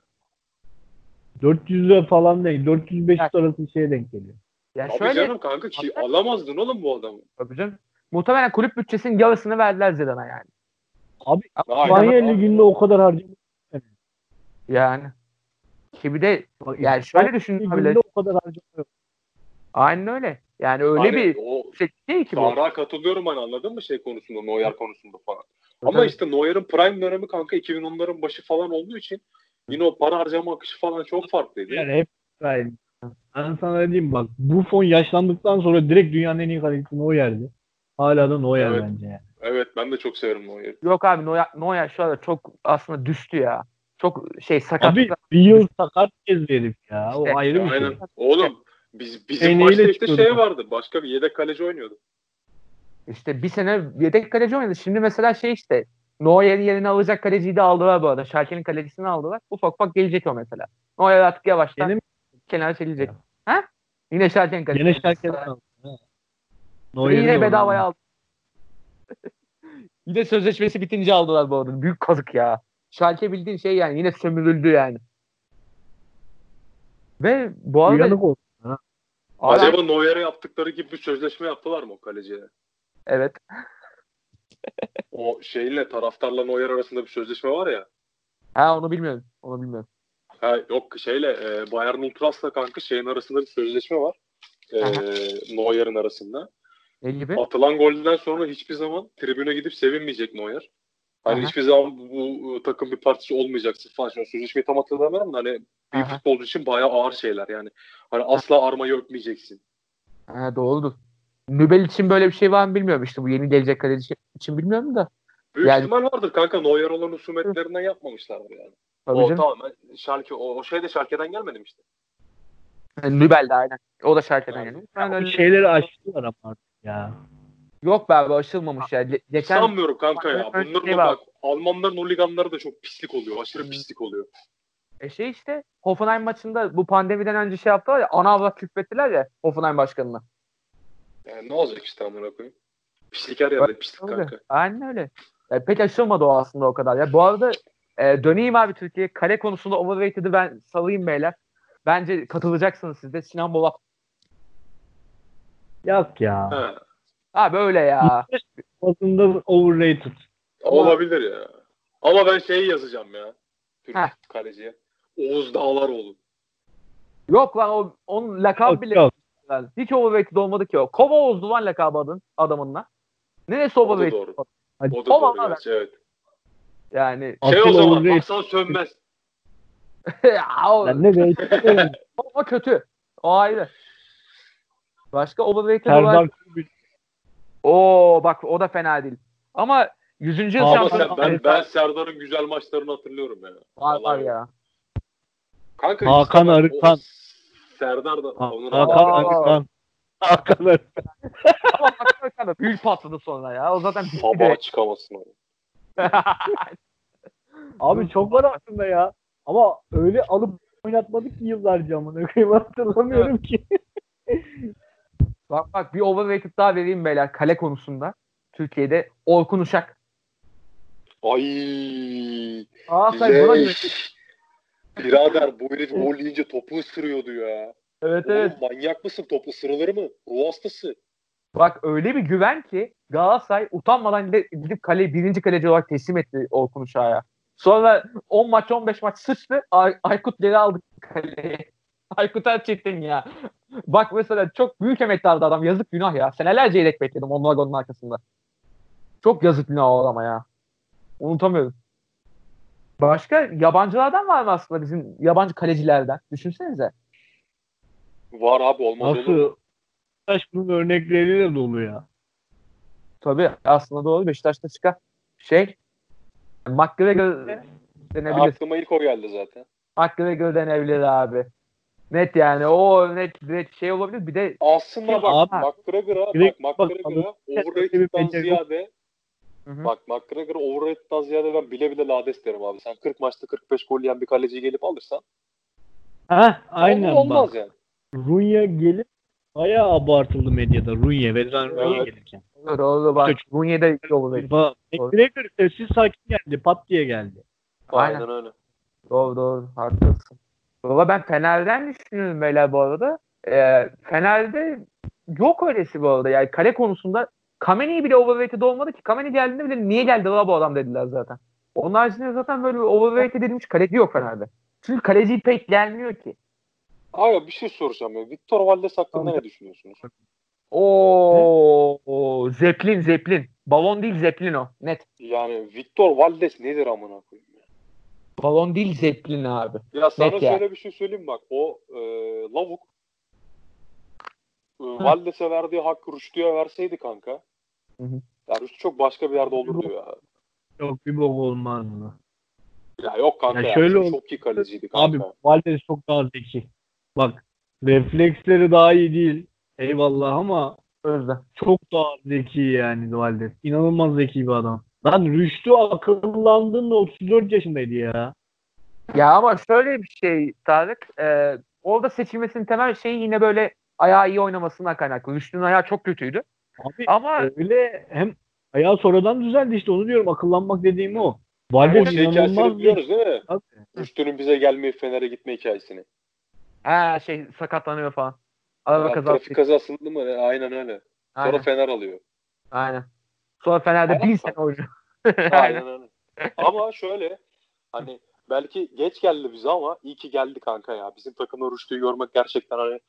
400 lira falan değil. 400-500 Evet. arası bir şeye denk geliyor. Ya Abi şöyle canım kanka ki alamazdın oğlum bu adamı. Tabii canım. Muhtemelen kulüp bütçesinin yarısını verdiler Zidane'a yani. Abi. İspanya Ligi'nde o kadar harcamış. Yani. Ki bir de yani şöyle düşün Ligi'nde abi. o kadar harcamıyor. Aynen öyle. Yani öyle Hani bir o şey değil ki bu. Katılıyorum hani anladın mı şey konusunda Neuer konusunda falan. Ama Tabii. işte Neuer'in prime dönemi kanka 2010'ların başı falan olduğu için yine o para harcama akışı falan çok farklıydı. Yani hep. Ben sana diyeyim bak Buffon yaşlandıktan sonra direkt dünyanın en iyi kalecisi o yerdi. Hala da Neuer Evet. bence yani. Evet ben de çok severim Neuer'i. Yok abi Neuer, Neuer şu anda çok aslında düştü ya. Çok şey sakat. Abi bir yıl sakat gezdi herif ya. O İşte, ayrı bir Aynen. şey. Oğlum biz bizim Eneğiyle maçta işte çıkıyordu. şey vardı. Başka bir yedek kaleci oynuyordu. İşte bir sene yedek kaleci oynadı. Şimdi mesela şey işte Neuer'in yerine alacak kaleciyi de aldılar bu arada. Schalke'nin kalecisini aldılar. Ufak ufak gelecek o mesela. Neuer artık yavaştan Yine mi? kenara çekilecek. Ha? Yine Schalke'nin kalecisi. Gene Şerke'den aldı. Neuer'i Yine bedavaya aldı. yine sözleşmesi bitince aldılar bu arada. Büyük kazık ya. Schalke bildiğin şey yani yine sömürüldü yani. Ve bu arada Uyanık oldu. Acaba Neuer'e yaptıkları gibi bir sözleşme yaptılar mı o kaleciye? evet. O şeyle taraftarla Neuer arasında bir sözleşme var ya. Ha onu bilmiyorum. Onu bilmiyorum. Ha, yok şeyle e, Bayern Ultras'la kanka şeyin arasında bir sözleşme var. E. Neuer'in arasında. Ne gibi? Atılan golden sonra hiçbir zaman tribüne gidip sevinmeyecek Neuer. Hani Aha. hiçbir zaman bu, bu takım bir parçası olmayacaksın falan. An sözleşmeyi tam hatırlamıyorum da hani bir Aha. futbolcu için bayağı ağır şeyler yani. Hani asla armayı öpmeyeceksin. Ha, doğrudur. Nübel için böyle bir şey var mı bilmiyorum işte bu yeni gelecek kaleci için bilmiyorum da. Büyük Yani- ihtimal vardır kanka. Neuer olan husumetlerinden yapmamışlardır yani. Tabii o canım. tamamen Schalke, o, o şey de Schalke'den gelmedim işte. Nübel de aynen. O da geliyor. Ben Bu öyle- şeyleri açtılar ama artık ya. Yok be abi aşılmamış ya. Ge- Geçen Sanmıyorum kanka ya. Öyle Bunların şey var. bak Almanların holiganları da çok pislik oluyor. Aşırı Hmm. pislik oluyor. E şey işte Hoffenheim maçında bu pandemiden önce şey yaptılar ya ana avrat küfrettiler ya Hoffenheim başkanına. Yani ne olacak işte amına koyayım. Pislik her yerde pislik Öyle. kanka. Aynen öyle. E, pek aşılmadı o aslında o kadar. Ya bu arada e, döneyim abi Türkiye. Kale konusunda overrated'ı ben salayım beyler. Bence katılacaksınız siz de. Sinan Bolat. Yok ya. Ha, Abi öyle ya. Aslında overrated. olabilir ya. Ama ben şeyi yazacağım ya. Türk Heh. kaleciye. Oğuz Dağlaroğlu. Yok lan o onun lakabı bile yok. Yani Hiç overrated olmadı ki o. Kova Oğuz'du lan lakabı adın, adamınla. Neresi O da overrated? doğru. Hadi. O da Kova doğru gerçi evet. Yani Şey o Asıl zaman overrated. Hasan Sönmez. ya, o, Ben ne rated o kötü. O ayrı. Başka overrated olarak. Oo bak o da fena değil. Ama 100. yıl Ama şampiyonu sen, ben, ben Serdar'ın güzel maçlarını hatırlıyorum ya. var, var ya. Kanka Hakan işte Arıkan. Serdar da onun Hakan. Arıkan. Hakan Arıkan. Ama da büyük patladı sonra ya. O zaten bitti sabaha çıkamazsın onu. Abi çok var aslında ya. Ama öyle alıp oynatmadık ki yıllarca amına koyayım hatırlamıyorum ki. Bak bak bir overrated daha vereyim beyler kale konusunda. Türkiye'de Orkun Uşak. Ay. Aa sen buna. Birader bu herif gol yiyince topu ısırıyordu ya. Evet Oğlum evet. manyak mısın? Top ısırılır mı? Ruh hastası. Bak öyle bir güven ki Galatasaray utanmadan gidip, kaleyi birinci kaleci olarak teslim etti Orkun Uşak'a. Sonra 10 maç 15 maç sıçtı. Ay- Aykut geri aldı kaleyi. Aykut Erçetin ya. Bak mesela çok büyük emektardı adam. Yazık günah ya. Senelerce yedek bekledim onun vagonun arkasında. Çok yazık günah o adama ya. Unutamıyorum. Başka yabancılardan var mı aslında bizim yabancı kalecilerden? Düşünsenize. Var abi olmaz olur. Nasıl? Taş bunun örnekleriyle dolu ya. Tabii aslında doğru. Beşiktaş'ta çıkan şey McGregor denebilir. Aklıma ilk o geldi zaten. McGregor denebilir abi. Net yani. O net, net şey olabilir. Bir de Aslında bak Abi, McGregor'a bak bak, McGregor'a bir overrated'dan ziyade Hı hı. bak McGregor'a overrated'dan ziyade ben bile bile lades derim abi. Sen 40 maçta 45 gol yiyen bir kaleciyi gelip alırsan Ha aynen olmaz bak. yani. Runya gelip bayağı abartıldı medyada. Runya, Vedran Runya Evet. gelirken. doğru, doğru bak. Runye'de yolu değil. Ba- McGregor sessiz sakin geldi. Pat diye geldi. Aynen. Aynen öyle. Doğru doğru. Haklısın. Valla ben Fener'den düşünüyorum beyler bu arada. Ee, Fener'de yok öylesi bu arada. Yani kale konusunda Kameni bile overrated olmadı ki. Kameni geldiğinde bile niye geldi la bu adam dediler zaten. Onun haricinde zaten böyle overrated edilmiş kaleci yok Fener'de. Çünkü kaleci pek gelmiyor ki. Abi bir şey soracağım ya. Victor Valdes hakkında ne düşünüyorsunuz? Oo, Zeppelin Zeppelin. Balon değil Zeppelin o. Net. Yani Victor Valdes nedir amına koyayım ya? Balon değil Zeppelin abi. Ya sana Net ya. şöyle bir şey söyleyeyim bak. O e, lavuk e, Valdes'e verdiği hakkı Rüştü'ye verseydi kanka. Hı hı. Ya Rüştü çok başka bir yerde olurdu ya. Yok bir bok olmaz mı? Ya yok kanka Ya ya. şöyle çok iyi kaleciydi kanka. Abi Valdez çok daha zeki. Bak refleksleri daha iyi değil. Eyvallah ama Özde. çok daha zeki yani Valdez. İnanılmaz zeki bir adam. Lan Rüştü akıllandığında 34 yaşındaydı ya. Ya ama şöyle bir şey Tarık. E, orada seçilmesinin temel şeyi yine böyle ayağı iyi oynamasından kaynaklı. Rüştü'nün ayağı çok kötüydü. Abi Ama öyle hem ayağı sonradan düzeldi işte onu diyorum akıllanmak dediğim o. O Valdez şey inanılmaz biliyoruz değil mi? Abi. Rüştü'nün bize gelmeyip Fener'e gitme hikayesini. ha, şey sakatlanıyor falan. Araba Ya, kazası. trafik kazasında mı? Aynen öyle. Sonra Aynen. Fener alıyor. Aynen. Sonra Fener'de Aynen. bin sene oynuyor. Aynen öyle. Ama şöyle hani belki geç geldi bize ama iyi ki geldi kanka ya. Bizim takımda Rüştü'yü görmek gerçekten hani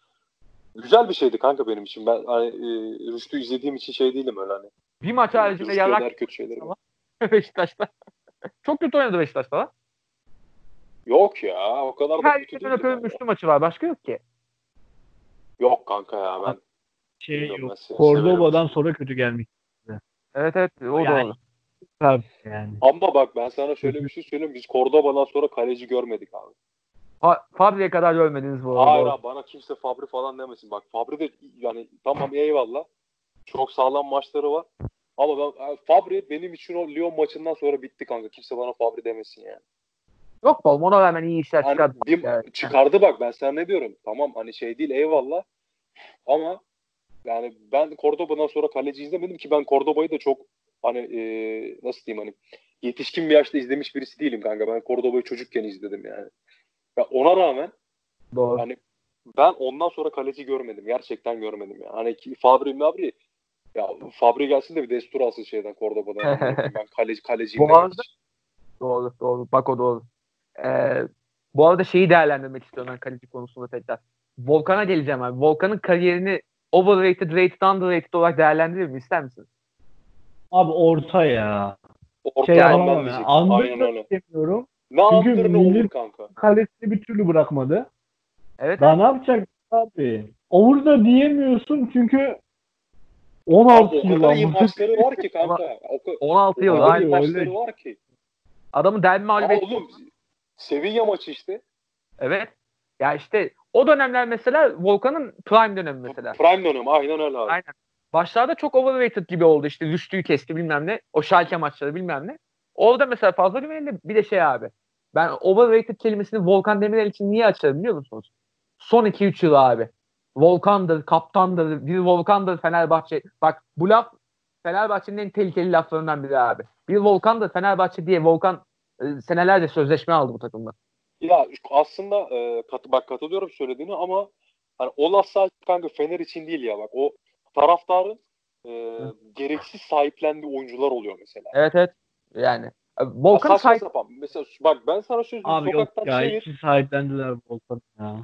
güzel bir şeydi kanka benim için. Ben hani e, Rüştü izlediğim için şey değilim öyle hani. Bir maç haricinde Rüştü'ye yarak kötü şeyleri var. Beşiktaş'ta. Çok kötü oynadı Beşiktaş'ta lan. Yok ya o kadar da Her kötü iki değildi. öpüyorum bence. Müslü maçı var. Başka yok ki. Yok kanka ya ben Şey yok. severim. sonra kötü gelmiş. Evet evet o Yani- doğru. Tabii yani. Ama bak ben sana şöyle bir şey söyleyeyim. Biz Cordoba'dan sonra kaleci görmedik abi. Fa- Fabri'ye kadar görmediniz bu arada. Hayır abi bana kimse Fabri falan demesin. Bak Fabri de yani tamam eyvallah. Çok sağlam maçları var. Ama ben Fabri benim için o Lyon maçından sonra bitti kanka. Kimse bana Fabri demesin yani. Yok oğlum ona rağmen iyi işler Hani çıkardı. bir- Yani. çıkardı bak ben sana ne diyorum. Tamam hani şey değil eyvallah. Ama yani ben Cordoba'dan sonra kaleci izlemedim ki ben Cordoba'yı da çok hani e, nasıl diyeyim hani yetişkin bir yaşta izlemiş birisi değilim kanka. Ben Cordoba'yı çocukken izledim yani. Ya ona rağmen Doğru. Hani ben ondan sonra kaleci görmedim. Gerçekten görmedim ya. Hani Fabri Mabri ya Fabri gelsin de bir destur alsın şeyden Cordoba'dan. ben kaleci kaleciyim. Bu arada-. Doğru doğru. Bak o doğru. Ee, bu arada şeyi değerlendirmek istiyorum ben kaleci konusunda tekrar. Volkan'a geleceğim abi. Volkan'ın kariyerini overrated, rated, underrated olarak değerlendirir mi? ister misin? Abi orta ya. Orta Şey yandan yapamam ya. istemiyorum. Ne Çünkü ne olur kanka. Kalesini bir türlü bırakmadı. Evet. Daha ne yapacak abi? Over da diyemiyorsun çünkü 16 Abi o yıl kadar iyi maçları var ki kanka. O, ka- 16 yıl. o Aynı. maçları var ki. Adamın derbi mağlubiyeti. oğlum Sevilla maçı işte. Evet. Ya işte o dönemler mesela Volkan'ın prime dönemi mesela. Prime dönemi aynen öyle abi. Aynen. Başlarda çok overrated gibi oldu işte Rüştü'yü kesti bilmem ne. O Schalke maçları bilmem ne. Orada mesela fazla güvenildi. Bir de şey abi. Ben overrated kelimesini Volkan Demirel için niye açarım biliyor musunuz? Son 2-3 yıl abi. Volkan'dır, kaptandır, bir Volkan'dır Fenerbahçe. Bak bu laf Fenerbahçe'nin en tehlikeli laflarından biri abi. Bir Volkan'dır Fenerbahçe diye Volkan e, senelerce sözleşme aldı bu takımda. Ya aslında e, kat, bak katılıyorum söylediğini ama hani o laf sadece kanka Fener için değil ya bak o taraftarın e, gereksiz sahiplendiği oyuncular oluyor mesela. Evet evet. Yani e, Ya Volkan sahip sapan. Mesela bak ben sana söz Abi yok sokaktan ya hiç sahiplendiler Volkan ya.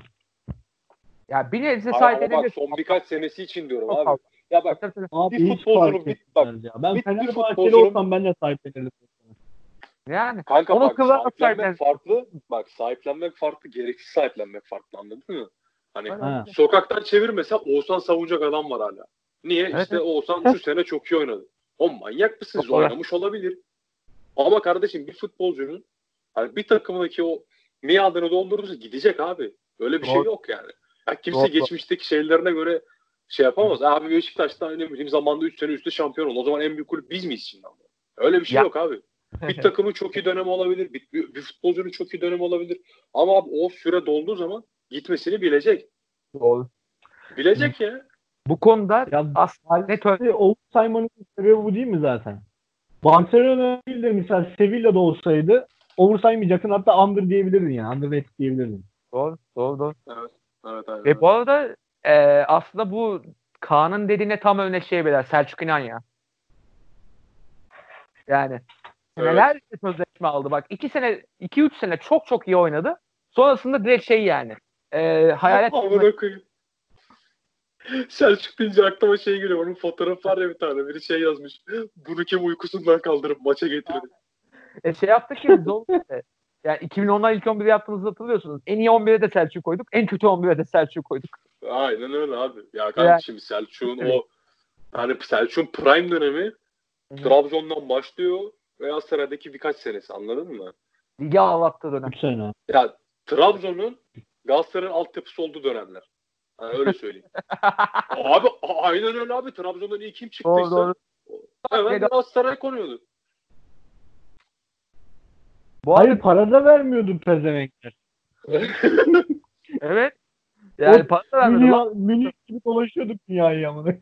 ya bir nebze Ama sahip bak edebilir. son birkaç senesi için diyorum Çok abi. Ya bak. Abi Bir futbolcunun bir- bak, ya. Ben bir- Fenerbahçeli futbolcunun- olsam ben de sahiplenirdim. Kanka Yani Onu bak sahiplenmek sahiplen- farklı. Bak sahiplenmek farklı. Gereksiz sahiplenmek farklı anladın mı? Hani Ha. sokaktan çevir mesela Oğuzhan savunacak adam var hala. Niye? Evet, işte. Oğuzhan şu sene çok iyi oynadı. O manyak mısınız? Oynamış olabilir. Ama kardeşim bir futbolcunun hani bir takımdaki o miadını doldurursa gidecek abi. Öyle bir şey Doğru. yok yani. Ya kimse Doğru. geçmişteki şeylerine göre şey yapamaz. Abi Beşiktaş'ta ne bileyim zamanda 3 sene üstü şampiyon oldu. O zaman en büyük kulüp biz miyiz şimdi? Öyle bir şey Ya. yok abi. Bir takımın çok iyi dönemi olabilir. Bir, bir, bir futbolcunun çok iyi dönemi olabilir. Ama abi o süre dolduğu zaman gitmesini bilecek. Doğru. Bilecek ya. Bu konuda Ya aslında net Hadi Oğuz saymanın sebebi bu değil mi zaten? Barcelona değil de mesela Sevilla'da olsaydı over saymayacaksın hatta under diyebilirdin yani. Underrated diyebilirdin. doğru, doğru, doğru. Evet abi. Ve bu arada e, aslında bu Kaan'ın dediğine tam örnek şey beyler. Selçuk İnan ya. Yani senelerce sözleşme aldı. Bak iki sene, iki üç sene çok çok iyi oynadı. Sonrasında direkt şey yani. E, hayalet Amına koyayım. Selçuk deyince aklıma şey geliyor. Onun fotoğrafı var ya bir tane. Biri şey yazmış. Bunu kim uykusundan kaldırıp maça getirdi. e, şey yaptık ki biz işte. Yani 2010'dan ilk 11 yaptığınızı hatırlıyorsunuz. En iyi 11'e de Selçuk koyduk. En kötü 11'e de Selçuk koyduk. Aynen öyle abi. Ya kardeşim Selçuk'un o hani Selçuk'un prime dönemi Trabzon'dan başlıyor veya sıradaki birkaç senesi anladın mı? Lige ağlattı dönem. 3 sene. Ya Trabzon'un Galatasaray'ın altyapısı olduğu dönemler. Yani öyle söyleyeyim. abi aynen öyle abi. Trabzon'dan iyi kim çıktıysa Doğru, doğru. hemen Galatasaray konuyordu. Bu Hayır para da vermiyordu pezevenkler. evet. Yani O para da. Dünya, Münih gibi dolaşıyorduk dünyayı amına.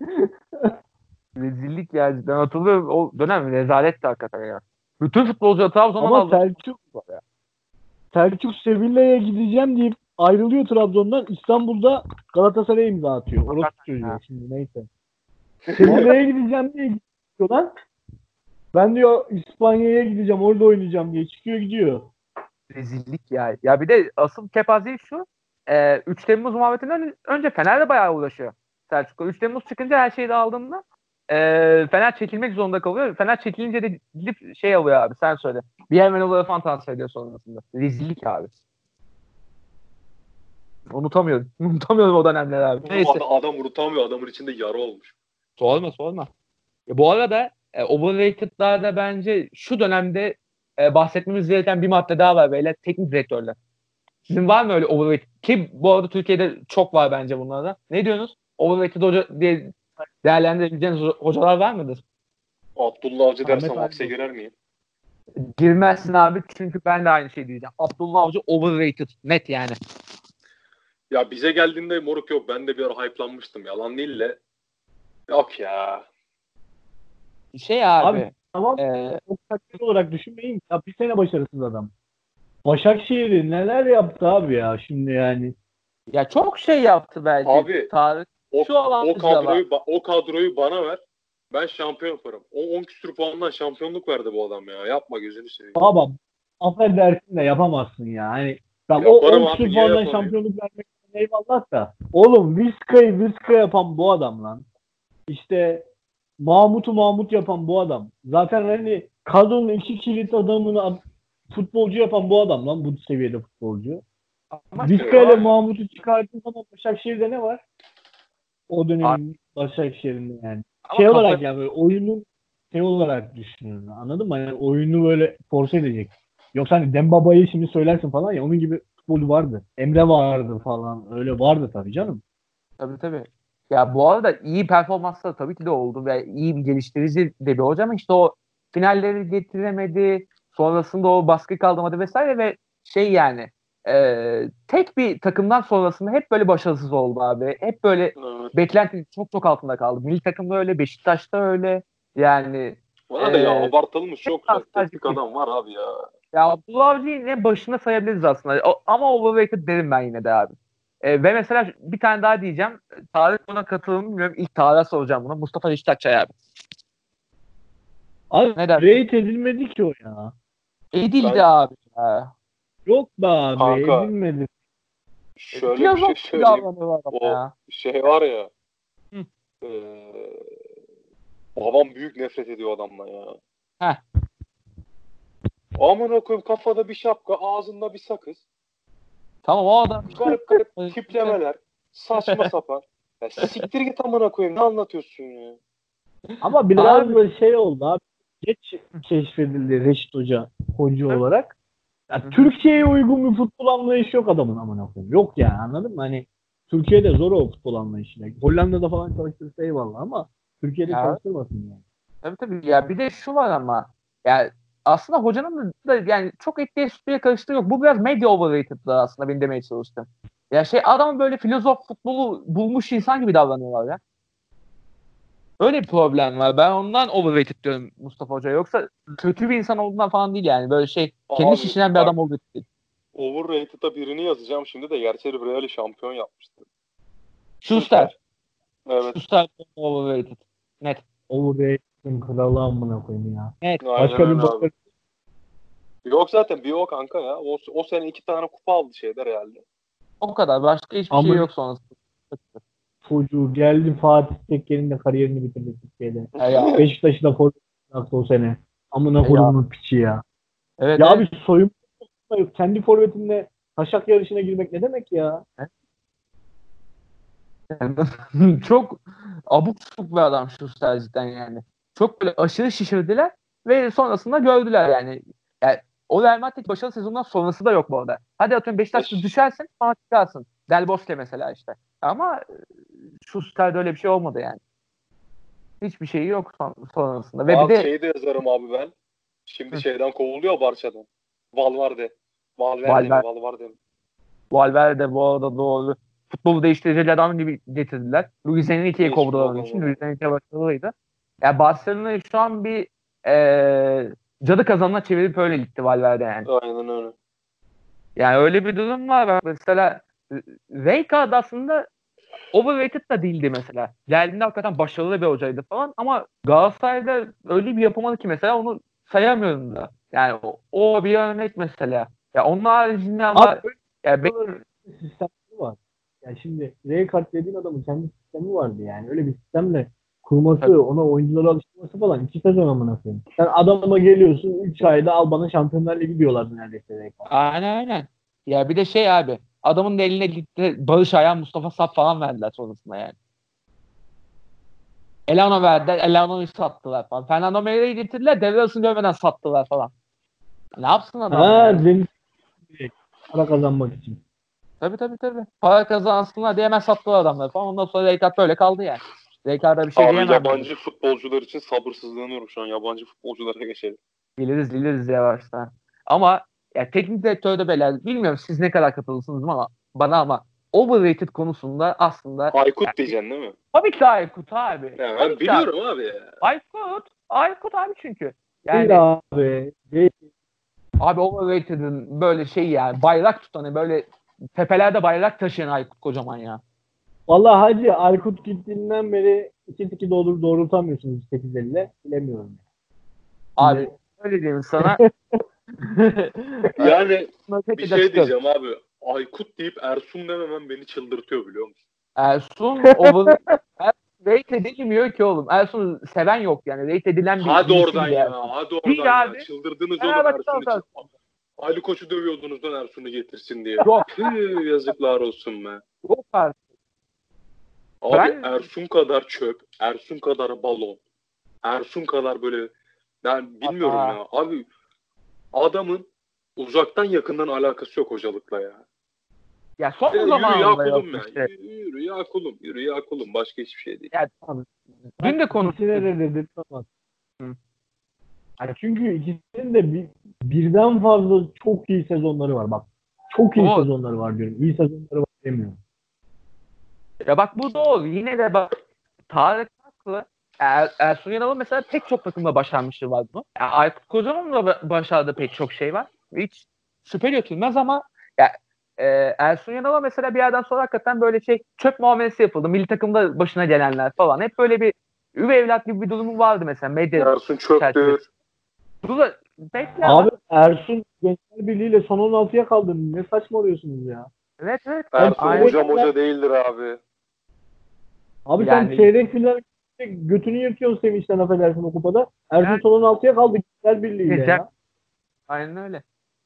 Rezillik yani. Ben hatırlıyorum o dönem rezaletti hakikaten ya. Bütün futbolcular Trabzon'dan Ama aldı. Selçuk Selçuk Sevilla'ya gideceğim deyip ayrılıyor Trabzon'dan. İstanbul'da Galatasaray'a imza atıyor. Orası çocuğu şimdi neyse. Sevilla'ya gideceğim diye gidiyor lan. Ben diyor İspanya'ya gideceğim orada oynayacağım diye çıkıyor gidiyor. Rezillik ya. Ya bir de asıl kepazelik şu. E, 3 Temmuz muhabbetinden ön- önce Fener de bayağı uğraşıyor. Selçuk'la. 3 Temmuz çıkınca her şeyi de aldığında e, Fener çekilmek zorunda kalıyor. Fener çekilince de gidip şey alıyor abi sen söyle. Bir Ermeniola'ya falan transfer ediyor sonrasında. Rezillik abi. Unutamıyorum. Unutamıyorum o dönemler abi. Neyse. Adam, adam unutamıyor. Adamın içinde yara olmuş. Sorma sorma. Ya bu arada e, overrated'larda bence şu dönemde e, bahsetmemiz gereken bir madde daha var beyler. Teknik direktörler. Sizin var mı öyle overrated? Ki bu arada Türkiye'de çok var bence bunlarda. Ne diyorsunuz? Overrated hoca diye değerlendirebileceğiniz ho- hocalar var mıdır? Abdullah Avcı dersem Ahmet hapse girer miyim? Girmezsin abi çünkü ben de aynı şeyi diyeceğim. Abdullah Avcı overrated. Net yani. Ya bize geldiğinde moruk yok. Ben de bir ara hype'lanmıştım. Yalan değil de. Yok ya. Şey abi. Abi, Tamam e, çok taktik olarak düşünmeyin. Ya bir sene başarısız adam. Başakşehir'i neler yaptı abi ya şimdi yani. ya çok şey yaptı belki. Abi, Tarık. O, Şu o kadroyu o kadroyu bana ver. Ben şampiyon yaparım. O 10 küsür puandan şampiyonluk verdi bu adam ya. Yapma gözünü seveyim. Baba affedersin de yapamazsın ya. Hani ben o Yaparım 10 abi, küsur niye puandan şampiyonluk vermek eyvallah da. Oğlum Vizca'yı Vizca yapan bu adam lan. İşte Mahmut'u Mahmut yapan bu adam. Zaten hani kadronun iki kilit adamını ad- futbolcu yapan bu adam lan bu seviyede futbolcu. Ama Vizca ile. Mahmut'u çıkardığın zaman Başakşehir'de ne var? O dönemin Başakşehir'inde yani. Ama şey kafa- olarak yani böyle oyunun şey olarak düşünün. Anladın mı? Yani oyunu böyle force edecek. Yoksa hani Dembaba'yı şimdi söylersin falan ya onun gibi futbolcu vardı. Emre vardı falan. Öyle vardı tabii canım. Tabii tabii. Ya bu arada iyi performanslar tabii ki de oldu ve iyi bir geliştirici de bir hoca ama işte o finalleri getiremedi. Sonrasında o baskı kaldırmadı vesaire ve şey yani e, tek bir takımdan sonrasında hep böyle başarısız oldu abi. Hep böyle Evet. beklenti çok çok altında kaldı. Milli takımda öyle, Beşiktaş'ta öyle. Yani Bana da ya Ee, abartılmış çok teknik adam var abi ya. ya Abdullah Avcı'yı ne başına sayabiliriz aslında. O- ama overrated derim ben yine de abi. E, ve mesela bir tane daha diyeceğim. Tarık buna katılır mı bilmiyorum. İlk Tarık'a soracağım bunu. Mustafa Reşitakçay abi. Abi Ne rate edilmedi ki o ya. Edildi Ben- abi. Ya. Yok be abi Kanka. edilmedi. Şöyle Biraz bir şey söyleyeyim. O- ya. Şey var ya. Hı. eee, babam büyük nefret ediyor adamla ya. Heh. Aman koyayım kafada bir şapka, ağzında bir sakız. Tamam o adam. Garip garip tiplemeler. Saçma sapan. Ya siktir git amına koyayım. Ne anlatıyorsun ya? Ama biraz da şey oldu abi. Geç keşfedildi Reşit Hoca hoca olarak. Ya. Türkiye'ye uygun bir futbol anlayışı yok adamın amına koyayım. Yok yani anladın mı? Hani Türkiye'de zor o futbol anlayışıyla. Hollanda'da falan çalıştırsa eyvallah ama Türkiye'de Ya. çalıştırmasın yani. Tabii tabii. Ya bir de şu var ama. Yani aslında hocanın da yani çok etliye sütlüye karıştığı yok. Bu biraz medya overrated'dı aslında benim demeye çalıştım. Ya şey adam böyle filozof futbolu bulmuş insan gibi davranıyorlar ya. Öyle bir problem var. Ben ondan overrated diyorum Mustafa Hoca. Yoksa kötü bir insan olduğundan falan değil yani. Böyle şey kendi Abi, şişinen bir bak- adam olduğu değil. Overrated'a birini yazacağım şimdi de gerçi Real'i şampiyon yapmıştı. Schuster. Evet. Schuster overrated. Net. Overrated kralı amına koyayım ya. Net. Aynen Başka bir abi. Yok zaten bir o kanka ya. O, o sene iki tane kupa aldı şeyde Real'de. O kadar. Başka hiçbir Ama- şey yok sonrasında. Çocuğu geldi Fatih Tekker'in de kariyerini bitirdi Türkiye'de. Ya. Beşiktaş'ı da forvet o sene. Amına Ya. koyduğunun piçi ya. Evet. Ya evet. soyunma yok. Kendi forvetinle taşak yarışına girmek ne demek ya? Yani çok abuk subuk bir adam Schuster cidden yani. Çok böyle aşırı şişirdiler ve sonrasında gördüler yani. yani o Real Madrid başarılı sezondan sonrası da yok bu arada. Hadi atıyorum Beşiktaş'ta Beş- düşersin sonra çıkarsın. Del Bosque mesela işte. Ama e, Schuster'de öyle bir şey olmadı yani. Hiçbir şeyi yok son- sonrasında. Ve Abi bir de şey de yazarım abi ben. Şimdi Hı. şeyden kovuluyor Barça'dan. Valverde. Valverde Valverde. mi? Valverde mi? Valverde bu arada doğru. Futbolu değiştirecek adam gibi getirdiler. Luis Enrique'yi kovdular onun için. Luis Enrique başarılıydı. Yani Barcelona şu an bir e, cadı kazanına çevirip öyle gitti Valverde yani. Aynen öyle. Yani öyle bir durum var. Mesela Rijkaard aslında overrated da değildi mesela. Geldiğinde hakikaten başarılı bir hocaydı falan ama Galatasaray'da öyle bir yapamadı ki mesela onu sayamıyorum da. Yani o, o bir örnek mesela. Ya onun haricinde ama Abi, ya be- sistemleri var. Yani şimdi Rijkaard dediğin adamın kendi sistemi vardı yani. Öyle bir sistemle kurması, Tabii. ona oyuncuları alıştırması falan iki sezon amına koyayım. Sen adama geliyorsun 3 ayda al bana Şampiyonlar Ligi diyorlardı neredeyse Rijkaard. aynen aynen. Ya bir de şey abi adamın da eline gitti Barış Ayan, Mustafa Sap falan verdiler sonrasında yani. Elano verdiler. Elano'yu sattılar falan. Fernando Meire'yi getirdiler. Devre arasını görmeden sattılar falan. Ne yapsın adam? Ha, yani? Para kazanmak için. Tabii tabii tabii. Para kazansınlar diye hemen sattılar adamları falan. Ondan sonra Reykart böyle kaldı yani. Reykard'a bir şey Abi diyemem. yabancı futbolcular için sabırsızlanıyorum şu an. Yabancı futbolculara geçelim. Geliriz geliriz yavaştan. Ama ya teknik direktör de böyle bilmiyorum siz ne kadar katılırsınız ama bana ama overrated konusunda aslında Aykut diyeceksin değil mi? tabii ki Aykut abi. Ya Tabii ben ki biliyorum abi ya. Aykut. Aykut abi çünkü. Değil Yani abi. Değil. abi overrated'ın böyle şey yani bayrak tutanı böyle tepelerde bayrak taşıyan Aykut kocaman ya. Vallahi hacı Aykut gittiğinden beri 2-2 doğru doğrultamıyorsunuz 8 elle. Bilemiyorum. Abi öyle diyeyim sana. Yani bir şey diyeceğim abi. Aykut deyip Ersun dememem beni çıldırtıyor biliyor musun? Ersun over rate edilmiyor ki oğlum. Ersun seven yok yani. Rate edilen bir Hadi oradan ya. Ersun. Hadi Değil oradan ya. abi. Çıldırdınız Ha, oğlum Ersun için. Ali Koç'u dövüyordunuz lan Ersun'u getirsin diye. Yok. Yazıklar olsun be. Yok artık. Abi Ben- Ersun kadar çöp, Ersun kadar balon, Ersun kadar böyle ben bilmiyorum Aa. ya. Abi adamın uzaktan yakından alakası yok hocalıkla ya. Ya son ya zamanlarda yok kulum ya. işte. Yürü, yürü ya kulum. Yürü ya kulum. Başka hiçbir şey değil. Ya, dün de konuştuk. İkisine de dedirtmez. Hı. Yani çünkü ikisinin de bir, birden fazla çok iyi sezonları var. Bak çok iyi Doğru. sezonları var diyorum. İyi sezonları var demiyorum. Ya bak bu doğru. Yine de bak Tarık haklı. Er, Ersun Yanal'ın mesela pek çok takımda başarmışlığı var bunu. Ya Aykut Kocaman'ın da ba- başardığı pek çok şey var. Hiç şüphe götürmez ama ya, e, Ersun Yanal'a mesela bir yerden sonra hakikaten böyle şey çöp muamelesi yapıldı. Milli takımda başına gelenler falan. Hep böyle bir üvey evlat gibi bir durumu vardı mesela medya. Ersun çöptür. Bu da bekle. Abi Ersun Gençler Birliği ile son 16'ya kaldı. Ne saçmalıyorsunuz ya? Evet evet. Ersun Aynen. hoca hoca değildir abi. Abi Yani- sen çeyrek final götünü yırtıyorsun sevinçten affedersin o kupada. Ersun Yani- son 16'ya kaldı Gençler Birliği ile Güzel. ya. Aynen öyle.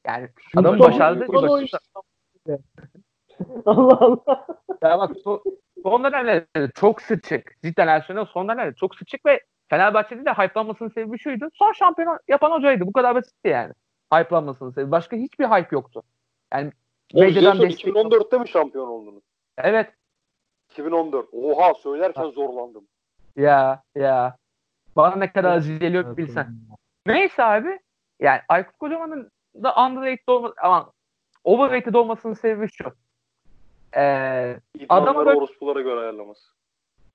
Yani son- son bir oyun- Allah Allah. Ya bak so, son dönemlerde çok sıçık. Cidden Ersun'un son dönemlerde çok sıçık ve Fenerbahçe'de de hype'lanmasının sebebi şuydu. Son şampiyon yapan hocaydı. Bu kadar basitti yani. Hype'lanmasının sebebi. Başka hiçbir hype yoktu. Yani medyadan destek 2014'te mi şampiyon oldunuz? Evet. 2014. Oha söylerken zorlandım. Ya ya. Bana ne kadar acı geliyor bilsen. Neyse abi. Yani Aykut Kocaman'ın da underrated olması ama overrated olmasının sebebi şu. Ee, Adamı böyle- orospulara göre ayarlaması.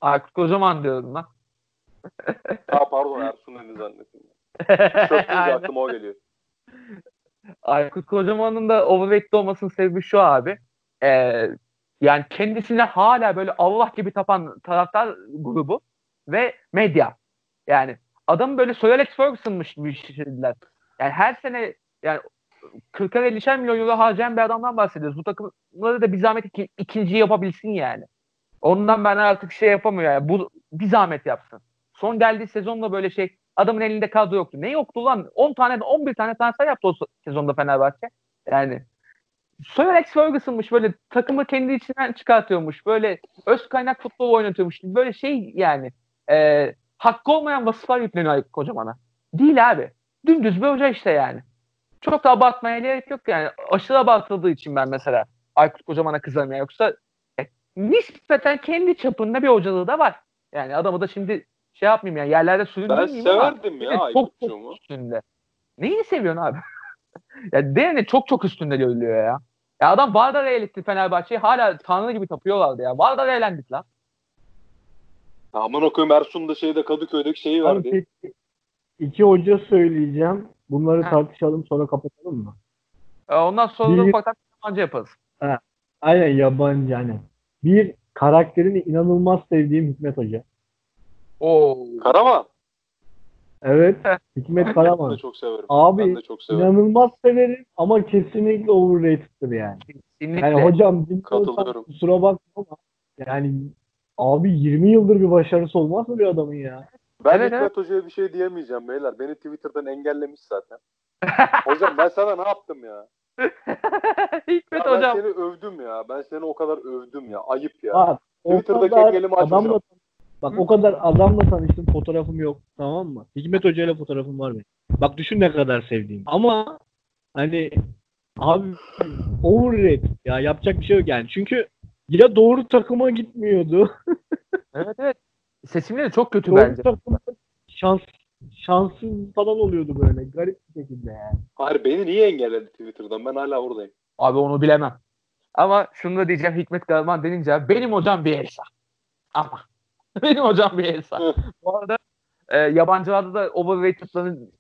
Aykut Kocaman diyorum lan. Ha pardon Ersun dedi zannettim. Aynen. aklıma o geliyor. Aykut Kocaman'ın da overrated olmasının sebebi şu abi. Ee, yani kendisine hala böyle Allah gibi tapan taraftar grubu ve medya. Yani adam böyle Sir Alex Ferguson'mış şişirdiler. Yani her sene yani 40'ar 50'şer milyon euro harcayan bir adamdan bahsediyoruz. Bu takımları da bir zahmet iki, ikinci yapabilsin yani. Ondan ben artık şey yapamıyor yani. Bu bir zahmet yapsın. Son geldiği sezonda böyle şey adamın elinde kadro yoktu. Ne yoktu lan? 10 tane 11 tane transfer yaptı o sezonda Fenerbahçe. Yani Sir Alex Ferguson'mış böyle takımı kendi içinden çıkartıyormuş. Böyle öz kaynak futbol oynatıyormuş. Böyle şey yani e, hakkı olmayan vasıflar yükleniyor Aykut Kocaman'a. Değil abi. Dümdüz bir hoca işte yani. Çok da abartmaya gerek yok yani. Aşırı abartıldığı için ben mesela Aykut Kocaman'a kızarım ya. Yoksa e, nispeten kendi çapında bir hocalığı da var. Yani adamı da şimdi şey yapmayayım yani yerlerde Ben süründürmeyeyim ama severdim bir ya çok üstünde. Neyini seviyorsun abi? ya değerini çok çok üstünde görülüyor ya. Ya adam Vardar'a eğletti Fenerbahçe'yi hala tanrı gibi tapıyorlardı ya. Vardar'a eğlendik lan. Aman okuyum Ersun da şeyde Kadıköy'deki şeyi Abi verdi. peki iki hoca söyleyeceğim. Bunları Ha. tartışalım sonra kapatalım mı? E, Ondan sonra da Bir- ufaktan yabancı yaparız. Aynen yabancı yani. Bir karakterini inanılmaz sevdiğim Hikmet Hoca. Oo. Karaman. Evet. Hikmet Ben Karaman. de çok severim. Abi, ben de çok severim. İnanılmaz severim ama kesinlikle overrated'dır yani. Kesinlikle. Yani hocam Katılıyorum. kusura bakma ama yani abi 20 yıldır bir başarısı olmaz mı bir adamın ya? Ben Evet, Hikmet Hoca'ya bir şey diyemeyeceğim beyler. Beni Twitter'dan engellemiş zaten. Hocam ben sana ne yaptım ya? Hikmet Ya ben hocam. seni övdüm ya. Ben seni o kadar övdüm ya. Ayıp ya. Bak, Twitter'daki kadar engelimi açmayacağım. adamla Bak o kadar adamla tanıştım fotoğrafım yok tamam mı? Hikmet Hoca ile fotoğrafım var benim. Bak düşün ne kadar sevdiğim. Ama hani abi overrated ya yapacak bir şey yok yani. Çünkü ya doğru takıma gitmiyordu. Evet evet. Seçimleri çok kötü doğru bence. takıma şans şanssız falan oluyordu böyle garip bir şekilde yani. Hayır beni niye engelledi Twitter'dan? Ben hala oradayım. Abi onu bilemem. Ama şunu da diyeceğim Hikmet Karaman denince benim hocam bir Elsa. Ama benim hocam bir Elsa. Bu arada e, yabancılarda da overrated'ların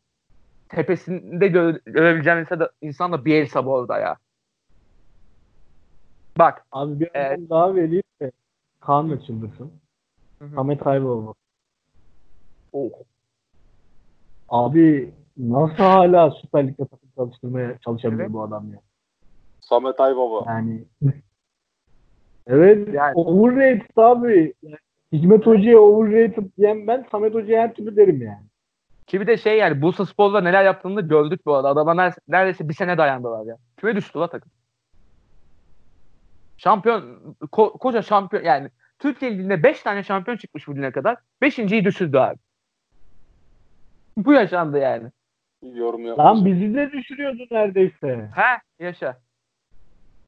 tepesinde gö- görebileceğim insan da, insan da bir Elsa bu arada ya. Bak. Abi bir Evet. daha vereyim de Kaan da çıldırsın. Samet Ayvalı. Oh. Abi nasıl hala Süper Lig'de takım çalıştırmaya çalışabilir Evet. bu adam ya? Samet Aybaba. Yani evet Yani- overrated abi. Hikmet Hoca'ya overrated diyen ben Samet Hoca'ya her türlü derim yani. Ki bir de şey yani Bursa Spor'da neler yaptığını gördük bu arada. Adama neredeyse, neredeyse bir sene dayandılar ya. Küme düştü la takım. Şampiyon, ko- koca şampiyon yani Türkiye Ligi'nde 5 tane şampiyon çıkmış bugüne kadar. 5.yi düşürdü abi. Bu yaşandı yani. Yorum Lan yapmayacağım. bizi de düşürüyordu neredeyse. He yaşa.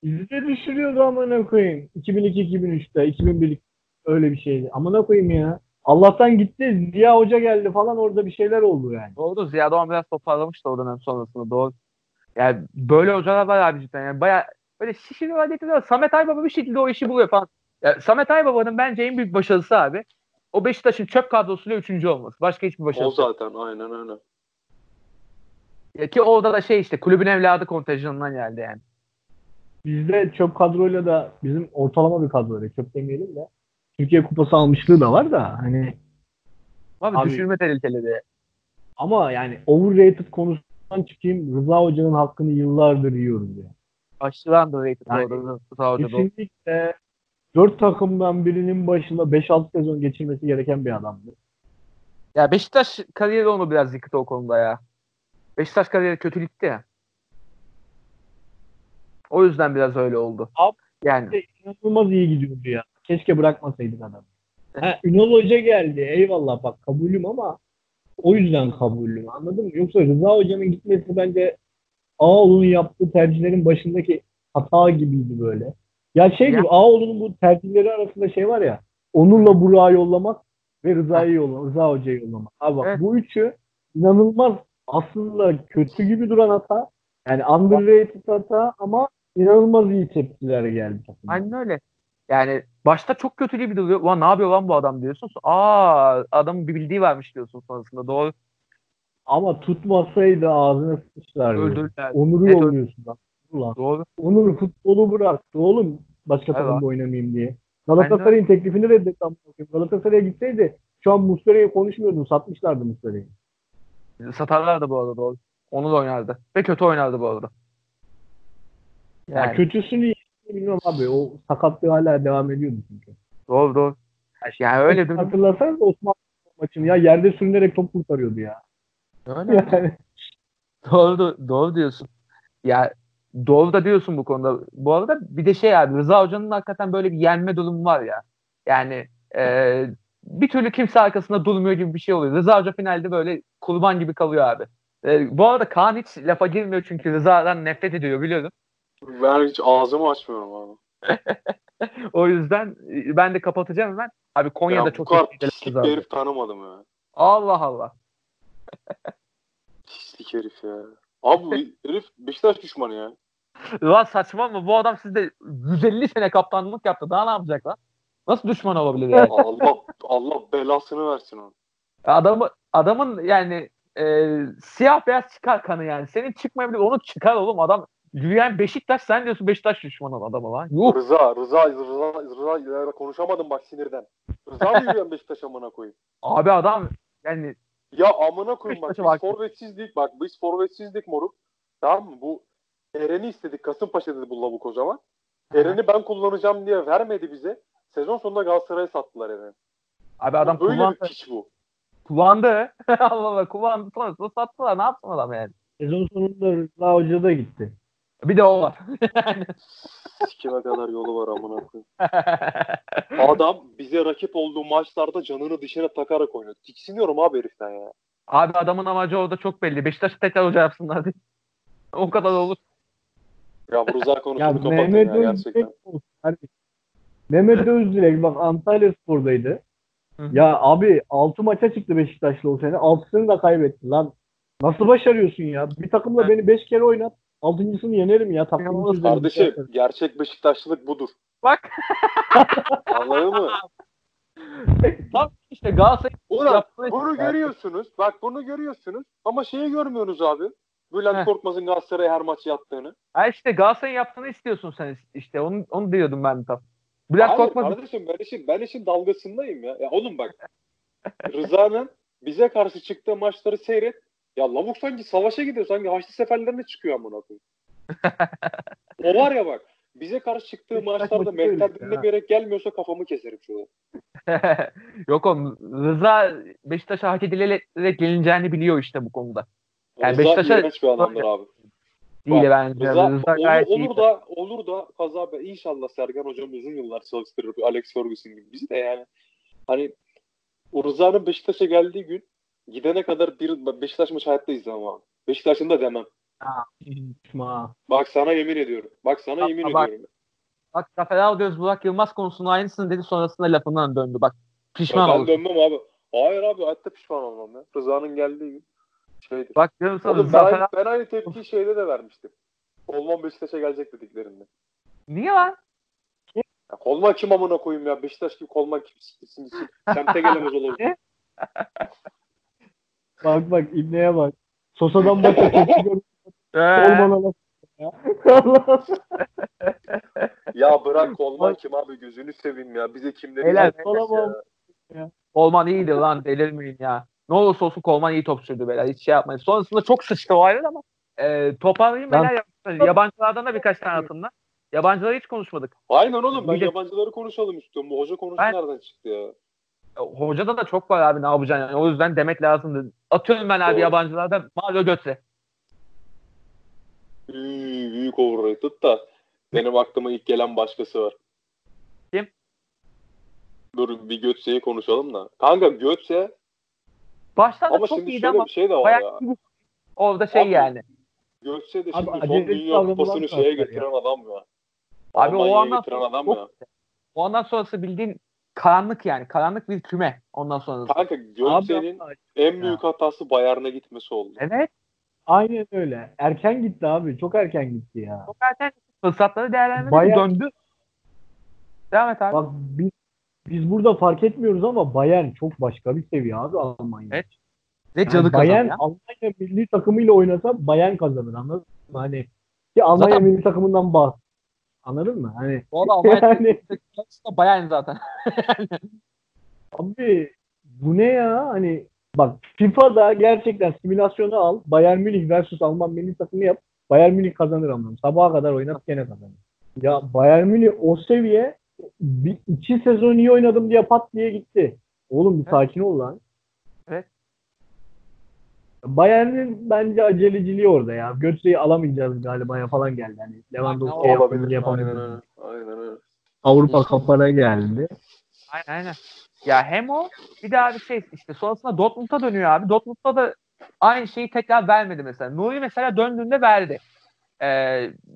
Bizi de düşürüyordu amına koyayım. 2002-2003'te, 2001 öyle bir şeydi. Amına koyayım ya. Allah'tan gitti. Ziya Hoca geldi falan orada bir şeyler oldu yani. Doğru Ziya Doğan biraz toparlamıştı o dönem sonrasında doğru. Yani böyle hocalar var abi cidden. Yani baya böyle şişiriyorlar getiriyorlar. Samet Aybaba bir şekilde o işi buluyor falan. Ya Samet Aybaba'nın bence en büyük başarısı abi. O Beşiktaş'ın çöp kadrosuyla üçüncü olması. Başka hiçbir O başarısı yok. zaten aynen öyle. Ya Ki orada da şey işte kulübün evladı kontenjanından geldi yani. Bizde çöp kadroyla da bizim ortalama bir kadroyla çöp demeyelim de Türkiye Kupası almışlığı da var da hani Abi, Abi- düşürme tehlikeli ama yani overrated konusundan çıkayım Rıza Hoca'nın hakkını yıllardır yiyoruz ya. Aşırı underrated Yani da. Kesinlikle dört takımdan birinin başında 5-6 sezon geçirmesi gereken bir adamdı. Ya Beşiktaş kariyeri onu biraz yıktı o konuda ya. Beşiktaş kariyeri kötü gitti ya. O yüzden biraz öyle oldu. Abi- yani de inanılmaz iyi gidiyordu ya. Keşke bırakmasaydık adam. Ha, Ünal Hoca geldi. Eyvallah bak kabulüm ama o yüzden kabulüm. Anladın mı? Yoksa Rıza Hoca'nın gitmesi bence Ağoğlu'nun yaptığı tercihlerin başındaki hata gibiydi böyle. Ya şey Ya- gibi Ağoğlu'nun bu tercihleri arasında şey var ya Onur'la Burak'ı yollamak ve Rıza'yı yollamak. Rıza Hoca'yı yollamak. Abi bak Evet. bu üçü inanılmaz aslında kötü gibi duran hata. Yani underrated hata ama inanılmaz iyi tepkiler geldi. aynen öyle. Yani başta çok kötü gibi duruyor. Ulan ne yapıyor lan bu adam diyorsun. Aa adamın bir bildiği varmış diyorsun sonrasında. Doğru. Ama tutmasaydı ağzına sıçlardı. Öldürdüler. Onur'u Evet, yolluyorsun lan. Ulan. Doğru. Onur futbolu bıraktı oğlum başka Evet. takımda oynamayayım diye. Galatasaray'ın teklifini reddetti. Galatasaray'a gitseydi şu an Muslera'yı konuşmuyordun. Satmışlardı Muslera'yı. Satarlardı bu arada doğru. Onu da oynardı. Ve kötü oynardı bu arada. Ya Yani, kötüsünü iyisini bilmiyorum abi. O sakatlığı hala devam ediyordu çünkü. doğru doğru. Yani öyle bir Hatırlarsanız Osman maçını ya yerde sürünerek top kurtarıyordu ya. Öyle. Yani Doğru, do- doğru diyorsun. Ya doğru da diyorsun bu konuda. Bu arada bir de şey abi Rıza Hoca'nın hakikaten böyle bir yenme durumu var ya. Yani e, bir türlü kimse arkasında durmuyor gibi bir şey oluyor. Rıza Hoca finalde böyle kurban gibi kalıyor abi. E, bu arada Kaan hiç lafa girmiyor çünkü Rıza'dan nefret ediyor biliyorum. Ben hiç ağzımı açmıyorum abi. O yüzden ben de kapatacağım hemen. Abi Konya'da Ya bu çok kadar etkili pislik bir herif tanımadım ya. Allah Allah. Pislik herif ya. Abi bu herif Beşiktaş düşmanı ya. Lan saçma mı? Bu adam sizde 150 sene kaptanlık yaptı. Daha ne yapacak lan? Nasıl düşman olabilir yani? Allah Allah belasını versin onu. Adamı adamın yani e, siyah beyaz çıkar kanı yani. Senin çıkmayabilir. Onu çıkar oğlum. Adam Yürüyen Beşiktaş sen diyorsun Beşiktaş düşmanı adamı lan. Yuh. Rıza, Rıza, Rıza, Rıza, Rıza konuşamadım bak sinirden. Rıza mı yürüyen Beşiktaş amına koyayım? Abi adam yani Ya amına koyayım bak biz bak. forvetsizdik bak biz forvetsizdik moruk. Tamam mı? Bu Eren'i istedik. Kasımpaşa dedi bu lavuk o zaman. Eren'i ben kullanacağım diye vermedi bize. Sezon sonunda Galatasaray'a sattılar Eren'i. abi adam Böyle kullandı. bir piç bu. Kullandı. Allah Allah kullandı. Sonrasında sattılar. Ne yapsın adam yani? Sezon sonunda Rıza Hoca da gitti. Bir de o var. Sikime kadar yolu var amına koyayım. Adam bize rakip olduğu maçlarda canını dışarı takarak oynuyor. Tiksiniyorum abi heriften ya. abi adamın amacı orada çok belli. Beşiktaş'ı tekrar hoca yapsınlar diye. o kadar olur. Ya bu Rıza Ya konusunu kapatın Mehmet ya gerçekten. kardeşim. Mehmet Özdilek bak Antalya Spor'daydı. Hı. Ya abi 6 maça çıktı Beşiktaşlı o sene. 6'sını da kaybetti lan. Nasıl başarıyorsun ya? Bir takımla beni 5 kere oynat. 6.sını yenerim ya. Sözlerini Kardeşim gerçek Beşiktaşlılık budur. Bak. Anladın mı? Tam işte Galatasaray Ulan Yaptığı- bunu görüyorsunuz. Bak bunu görüyorsunuz. Ama şeyi görmüyorsunuz abi. Bülent Heh. Korkmaz'ın Galatasaray'a her maç yattığını. Ha işte Galatasaray'ın yaptığını istiyorsun sen işte. Onu, onu diyordum ben tam. Bülent Hayır Korkmaz kardeşim ben işin, ben işin dalgasındayım ya. Ya oğlum bak. Rıza'nın bize karşı çıktığı maçları seyret. Ya lavuk sanki savaşa gidiyor. Sanki Haçlı seferlerine çıkıyor amına koyayım. o var ya bak. Bize karşı çıktığı maçlarda mehter dinlemeyerek gelmiyorsa kafamı keserim şurada. Yok oğlum Rıza Beşiktaş'a hak edilerek gelineceğini biliyor işte bu konuda. Yani Rıza Beşiktaş'a- iğrenç bir adamdır abi. Değil Bak, bence. Rıza, Rıza, olur, gayet iyi. olur da olur da kaza be- inşallah Sergen hocam uzun yıllar çalıştırır Alex Ferguson gibi bizi de yani. Hani o Rıza'nın Beşiktaş'a geldiği gün gidene kadar bir Beşiktaş maçı hayatta izlemem abi. Beşiktaş'ın da demem. Ma. Bak sana yemin ediyorum. Bak sana Bak, yemin bak. ediyorum. Bak Zafer Algöz Burak Yılmaz konusunda aynısını dedi sonrasında lafından döndü. Bak pişman ben oldu. dönmem abi. Hayır abi hayatta pişman olmam ya. Rıza'nın geldiği gün şeydir. Bak diyorum sana Oğlum ben, aynı, ben aynı tepkiyi şeyde de vermiştim. Kolman Beşiktaş'a gelecek dediklerinde. Niye lan? Ya Kolman kim amına koyayım ya? Beşiktaş gibi Kolman kim? Semte gelemez olur. Bak bak İbne'ye bak. Sosa'dan başka tepki görmüş Ee, olmana laf ya. Allah. Ya bırak Kolman kim abi gözünü seveyim ya. Bize kimleri Helal, helal. ya. Kolman iyiydi lan delirmeyin ya. Ne olursa olsun Kolman iyi topçuydu beyler. Hiç şey yapmayın. Sonrasında çok sıçtı o ayrı ama e, toparlayayım Ben- beyler. Yap- Yabancılardan da birkaç tane atın lan. Yabancıları hiç konuşmadık. Aynen oğlum ben yabancıları konuşalım istiyorum. Bu hoca konusu Ben- nereden çıktı ya? E, Hocada da çok var abi ne yapacaksın yani. O yüzden demek lazımdı. Atıyorum ben abi Doğru. yabancılardan Mario Götze. Büyük, büyük overrated da benim aklıma ilk gelen başkası var. Kim? Dur bir Götze'yi konuşalım da. Kanka Götze Baştan da ama çok şimdi iyiydi şöyle ama bir şey de var bayağı ya. Orada şey Abi, yani. Götze de Abi, şimdi son acele Dünya Kupası'nı şeye transfer getiren adam ya. Abi o Almanya'ya andan getiren adam ya. O andan sonrası bildiğin karanlık yani. Karanlık bir küme ondan sonrası. Kanka Abi, Götze'nin en büyük hatası Bayern'e gitmesi oldu. Evet. aynen öyle. Erken gitti abi. Çok erken gitti ya. Çok erken fırsatları değerlendirmedi. Bayağı- Döndü. Devam et abi. Bak biz biz burada fark etmiyoruz ama Bayern çok başka bir seviye abi Almanya. Evet, Ve Yani canı Bayern kazanıyor. Almanya milli takımıyla oynasa Bayern kazanır anladın mı? Hani ki Almanya Zaten- milli takımından bahs. Anladın mı? Hani Bu arada Almanya yani da Bayern zaten. abi bu ne ya? Hani bak FIFA'da gerçekten simülasyonu al. Bayern Münih versus Alman milli takımı yap. Bayern Münih kazanır ama sabaha kadar oynat gene kazanır. Ya Bayern Münih o seviye bir, iki sezon iyi oynadım diye pat diye gitti. Oğlum bir sakin ol lan. Bayern'in bence aceleciliği orada ya. Götze'yi alamayacağız galiba ya falan geldi. Hani Lewandowski yapamadı, yapamadı. Aynen öyle. Aynen öyle. Avrupa kafana geldi. Aynen aynen. Ya hem o bir daha bir şey işte sonrasında Dortmund'a dönüyor abi. Dortmund'da da aynı şeyi tekrar vermedi mesela. Nuri mesela döndüğünde verdi. Ee,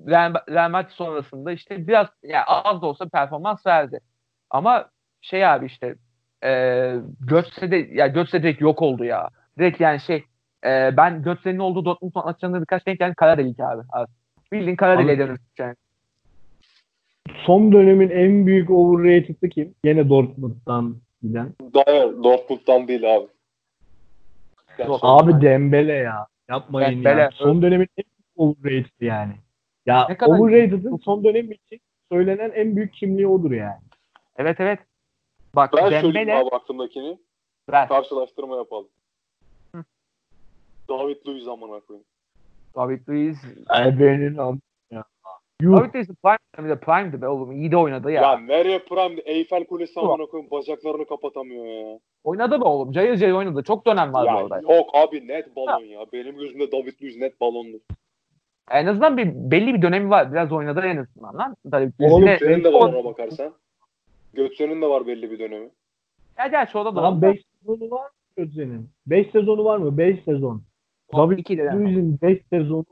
Real, Madrid sonrasında işte biraz ya az da olsa performans verdi. Ama şey abi işte e, Götze de ya Götze direkt yok oldu ya. Direkt yani şey e, ben Götze'nin olduğu Dortmund maçlarında birkaç denk yani kara delik abi. abi. Bildiğin kara deliğe dönmüş yani. Son dönemin en büyük overrated'ı kim? Gene Dortmund'dan giden. Hayır Dortmund'dan değil abi. Yok. Abi Dembele ya. Yapmayın Dembele. ya. Son dönemin en büyük overrated'ı yani. Ya overrated'ın son dönem için söylenen en büyük kimliği odur yani. Evet evet. Bak Ben söyleyeyim Dembele abi aklımdakini. ver. Karşılaştırma yapalım. David Luiz amına koyayım. David Luiz. Ebenin ya. Yuh. David Luiz prime, de prime'di be oğlum. İyi de oynadı ya. Ya, nereye Prime Eyfel Kulesi amına koyayım bacaklarını kapatamıyor ya. Oynadı be oğlum. Cayır cayır oynadı. Çok dönem var Ya arada. yok abi net balon ya. Benim gözümde David Luiz net balondur. En azından bir belli bir dönemi var. Biraz oynadı en azından lan. David Luiz. Oğlum, Yine- Senin de var ona bakarsan. Gökçe'nin de var belli bir dönemi. Ya gerçi o da Lan doğru. 5 sezonu var mı senin? 5 sezonu var mı? 5 sezon. David İki de Luiz'in 5 sezonu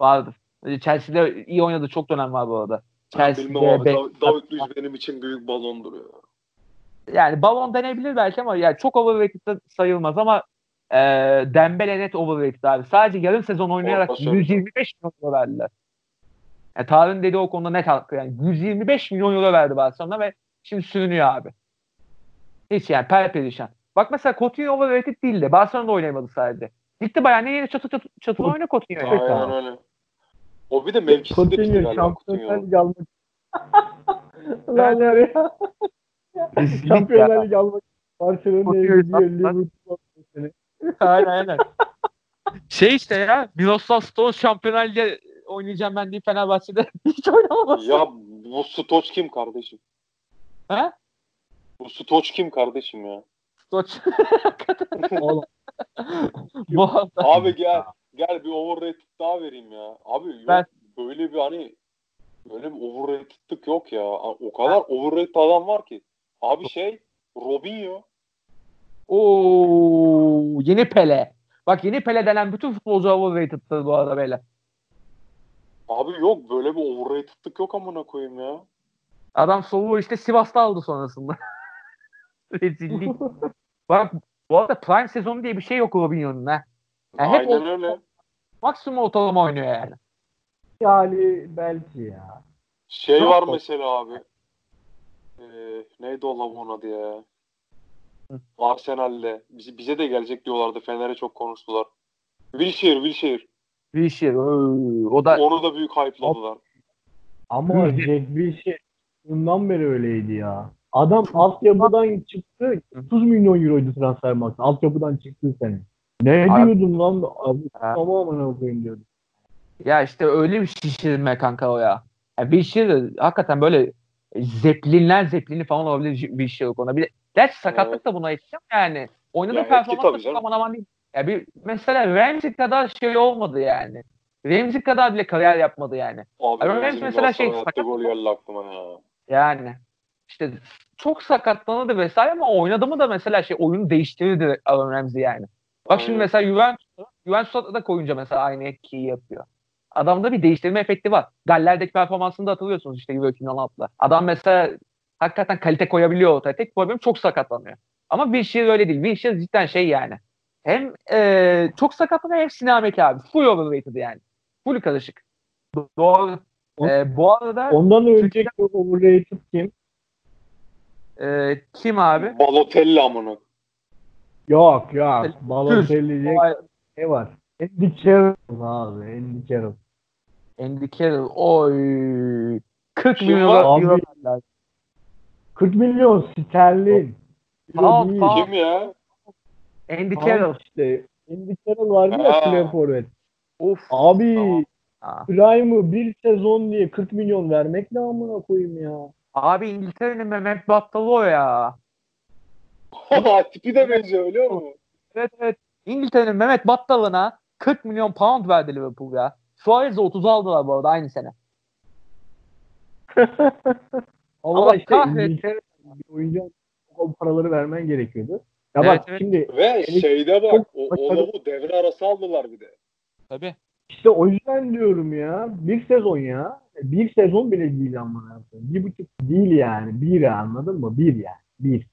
vardır. Chelsea'de iyi oynadı. Çok dönem var bu arada. Chelsea'de be- Dav- David Luiz benim için büyük balondur ya. yani balon denebilir belki ama yani çok overrated sayılmaz ama e, Dembele net overrated abi. Sadece yarım sezon oynayarak Orta söyle. 125 milyon euro verdiler. Yani Tarık'ın dediği o konuda net hakkı yani. 125 milyon euro verdi Barcelona ve şimdi sürünüyor abi. Hiç yani perperişan. Bak mesela Coutinho overrated değildi. Barcelona'da oynayamadı sadece. Gitti bayağı ne yeni çatı çatı çatılı oyna Coutinho yani. Evet Aynen abi. öyle. O bir de mevkisi de bitti galiba Şampiyonlar Coutinho. Almak. Lan ya. Şampiyonlar Ligi almak. Barcelona'ya gidiyor. sattılar. Liverpool seni. aynen aynen. Şey işte ya Miroslav Stones Şampiyonlar Ligi oynayacağım ben deyip Fenerbahçe'de hiç oynamaması. Ya bu Stoç kim kardeşim? Ha? Bu Stoç kim kardeşim ya? Stoç. Oğlum. Bu arada Abi gel gel bir overrated daha vereyim ya. Abi yok Ben- böyle bir hani böyle bir overrated'lık yok ya. O kadar overrated adam var ki. Abi şey Robinho. Oo, yeni Pele. Bak yeni Pele denen bütün futbolcular overrated'tır bu arada böyle. Abi yok böyle bir overrated'lık yok amına koyayım ya. Adam soluğu işte Sivas'ta aldı sonrasında. Rezillik. Bak bu arada prime sezonu diye bir şey yok Robinho'nun ha. Yani hep Aynen o- öyle. maksimum ortalama oynuyor yani. Yani belki ya. Şey Yok var mu? mesela abi. Ee, neydi o lavabonun adı ya? Hı. Arsenal'de. Bize, bize de gelecek diyorlardı. Fener'e çok konuştular. Wilshere, Wilshere. Wilshere. O da Onu da büyük hype'ladılar. Ama. Jack Wilshere bundan beri öyleydi ya. Adam altyapıdan çıktı. 30 milyon euroydu transfer maksatı. Altyapıdan çıktı sene. Ne Abi- diyordum lan? Abi, Ha. tamam amına koyayım diyordum. ya işte öyle bir şişirme kanka o ya. Yani Wilshere de hakikaten böyle zeplinler zeplini falan olabilir bir şey yok ona. Bir de, gerçi sakatlık da buna ama yani. Oynadığı Ya etki performans da aman aman değil. Ya bir, mesela Ramsey kadar şey olmadı yani. Ramsey kadar bile kariyer yapmadı yani. Abi Ramsey mesela şey, sakat- gol geldi aklıma ya. Yani işte çok sakatlanırdı vesaire ama oynadı mı da mesela şey oyunu değiştirirdi Aaron Ramsey yani. Bak şimdi mesela Juventus'ta Juventus'ta da koyunca mesela aynı etkiyi yapıyor. Adamda bir değiştirme efekti var. Galler'deki performansını da hatırlıyorsunuz işte Euro 2016'da. Adam mesela hakikaten kalite koyabiliyor ortaya. Tek problem çok sakatlanıyor. Ama Wilshere öyle değil. Wilshere cidden şey yani. Hem e, çok sakatlanıyor hem sinameki abi. Full overrated yani. Full karışık. Do- Doğru. O- E, bu arada Ondan önceki overrated kim? E, kim abi? Balotelli amına. Yok yok. Balotelli. Diye ne var? Andy Carroll abi. Andy Carroll. Andy Carroll. Oy. 40 Kim milyon var? euro Abi. verdiler. 40 milyon sterlin. Tamam, tamam. Kim ya? Andy Tamam Carroll. işte. Andy Carroll vardı ya. Clay Forvet. Of. Abi Tamam. Prime'ı bir sezon diye 40 milyon vermek ne amına koyayım ya. Abi İngiltere'nin Mehmet Battalı o ya. Tipi de benziyor biliyor musun? Evet evet. İngiltere'nin Mehmet Battalı'na 40 milyon pound verdi Liverpool ya. Suarez'e 30 aldılar bu arada aynı sene. Ama, Allah işte kahretsin. Oyuncu o paraları vermen gerekiyordu. Ya Evet, bak evet. şimdi Ve şeyde bak o, başarılı- o lavu devre arası aldılar bir de. Tabii. İşte o yüzden diyorum ya. Bir sezon ya. Bir sezon bile değil amına. Bir buçuk değil yani. Bir anladın mı? Bir yani. Bir.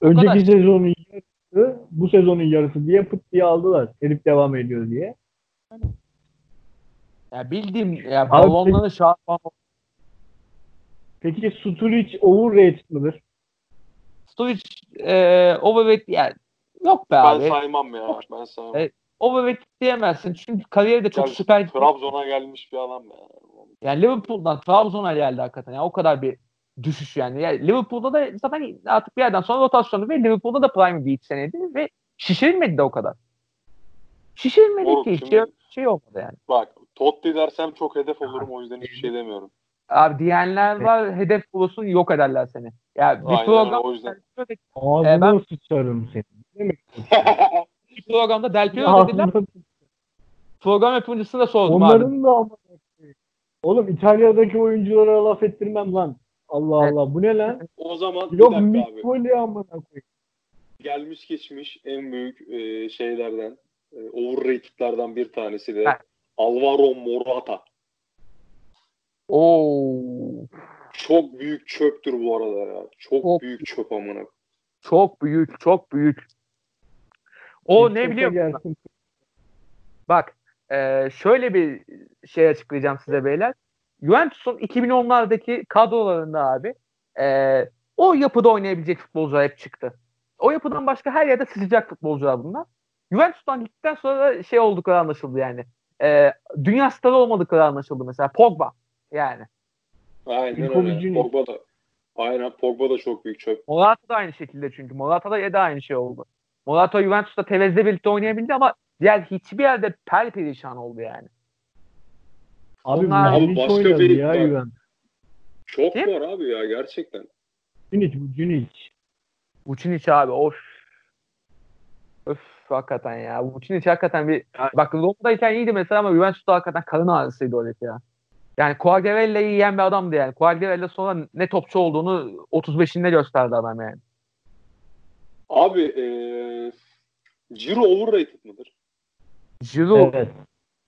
Önceki kadar. sezonun yarısı bu sezonun yarısı diye pıt diye aldılar. Herif devam ediyor diye. Ya bildiğim ya balonları şarpan Peki Sturridge overrated mıdır? Sturridge e, overrated yani yok be Ben abi. saymam ya. Ben saymam. Evet. Overrated diyemezsin. Çünkü kariyeri de çok Ya, süper. Trabzon'a gelmiş bir adam ya. Yani Liverpool'dan Trabzon'a geldi hakikaten. Yani o kadar bir düşüş yani. yani. Liverpool'da da zaten artık bir yerden sonra rotasyonu ve Liverpool'da da prime bir seneydi ve şişirilmedi de o kadar. Şişirilmedi Moruk, ki. şimdi- Şey, şey olmadı yani. Bak Totti dersem çok hedef olurum o yüzden hiçbir şey demiyorum. Abi diyenler var hedef bulursun yok ederler seni. Ya bir Aynen program o yüzden. Ağzına Ee, ben- sıçarım seni. Ne demek? bir programda Del Piero dediler. Program yapımcısına da sordum abi. Onların da ama Oğlum İtalya'daki oyunculara laf ettirmem lan. Allah. Allah bu ne lan? o zaman Yok bir dakika abi. Mikoli amına koyayım. Gelmiş geçmiş en büyük e, şeylerden e, overrated'lardan bir tanesi de. Alvaro Morata. Oo. Çok büyük çöptür bu arada ya. Çok, Çok büyük çöp amına. Çok büyük, çok büyük. O Bir ne biliyor musun? gelsin. Bak e, şöyle bir şey açıklayacağım size beyler. Juventus'un 2010'lardaki kadrolarında abi e, o yapıda oynayabilecek futbolcular hep çıktı. O yapıdan başka her yerde sızacak futbolcular bunlar. Juventus'tan gittikten sonra şey oldukları anlaşıldı yani. E, dünya starı olmadıkları anlaşıldı mesela. Pogba yani. Aynen Nicolo öyle. Pogba da. Aynen Pogba da çok büyük çöp. Morata da aynı şekilde çünkü. Morata da, da aynı şey oldu. Morata Juventus'ta Tevez'le birlikte oynayabildi ama diğer hiçbir yerde perperişan oldu yani. Abi Onlar- Vlahovic Başka oynadı bir- ya Juventus. Çok Kim? var abi ya gerçekten. Cunic bu Cunic. Vucinic abi of. Öf hakikaten ya. Vucinic hakikaten bir bak Roma'dayken iyiydi mesela ama Juventus'ta hakikaten karın ağrısıydı o ya. Yani Quagliarella'yı yiyen bir adamdı yani. Quagliarella sonra ne topçu olduğunu 35'inde gösterdi adam yani. Abi eee Ciro overrated mıdır? Giroud evet,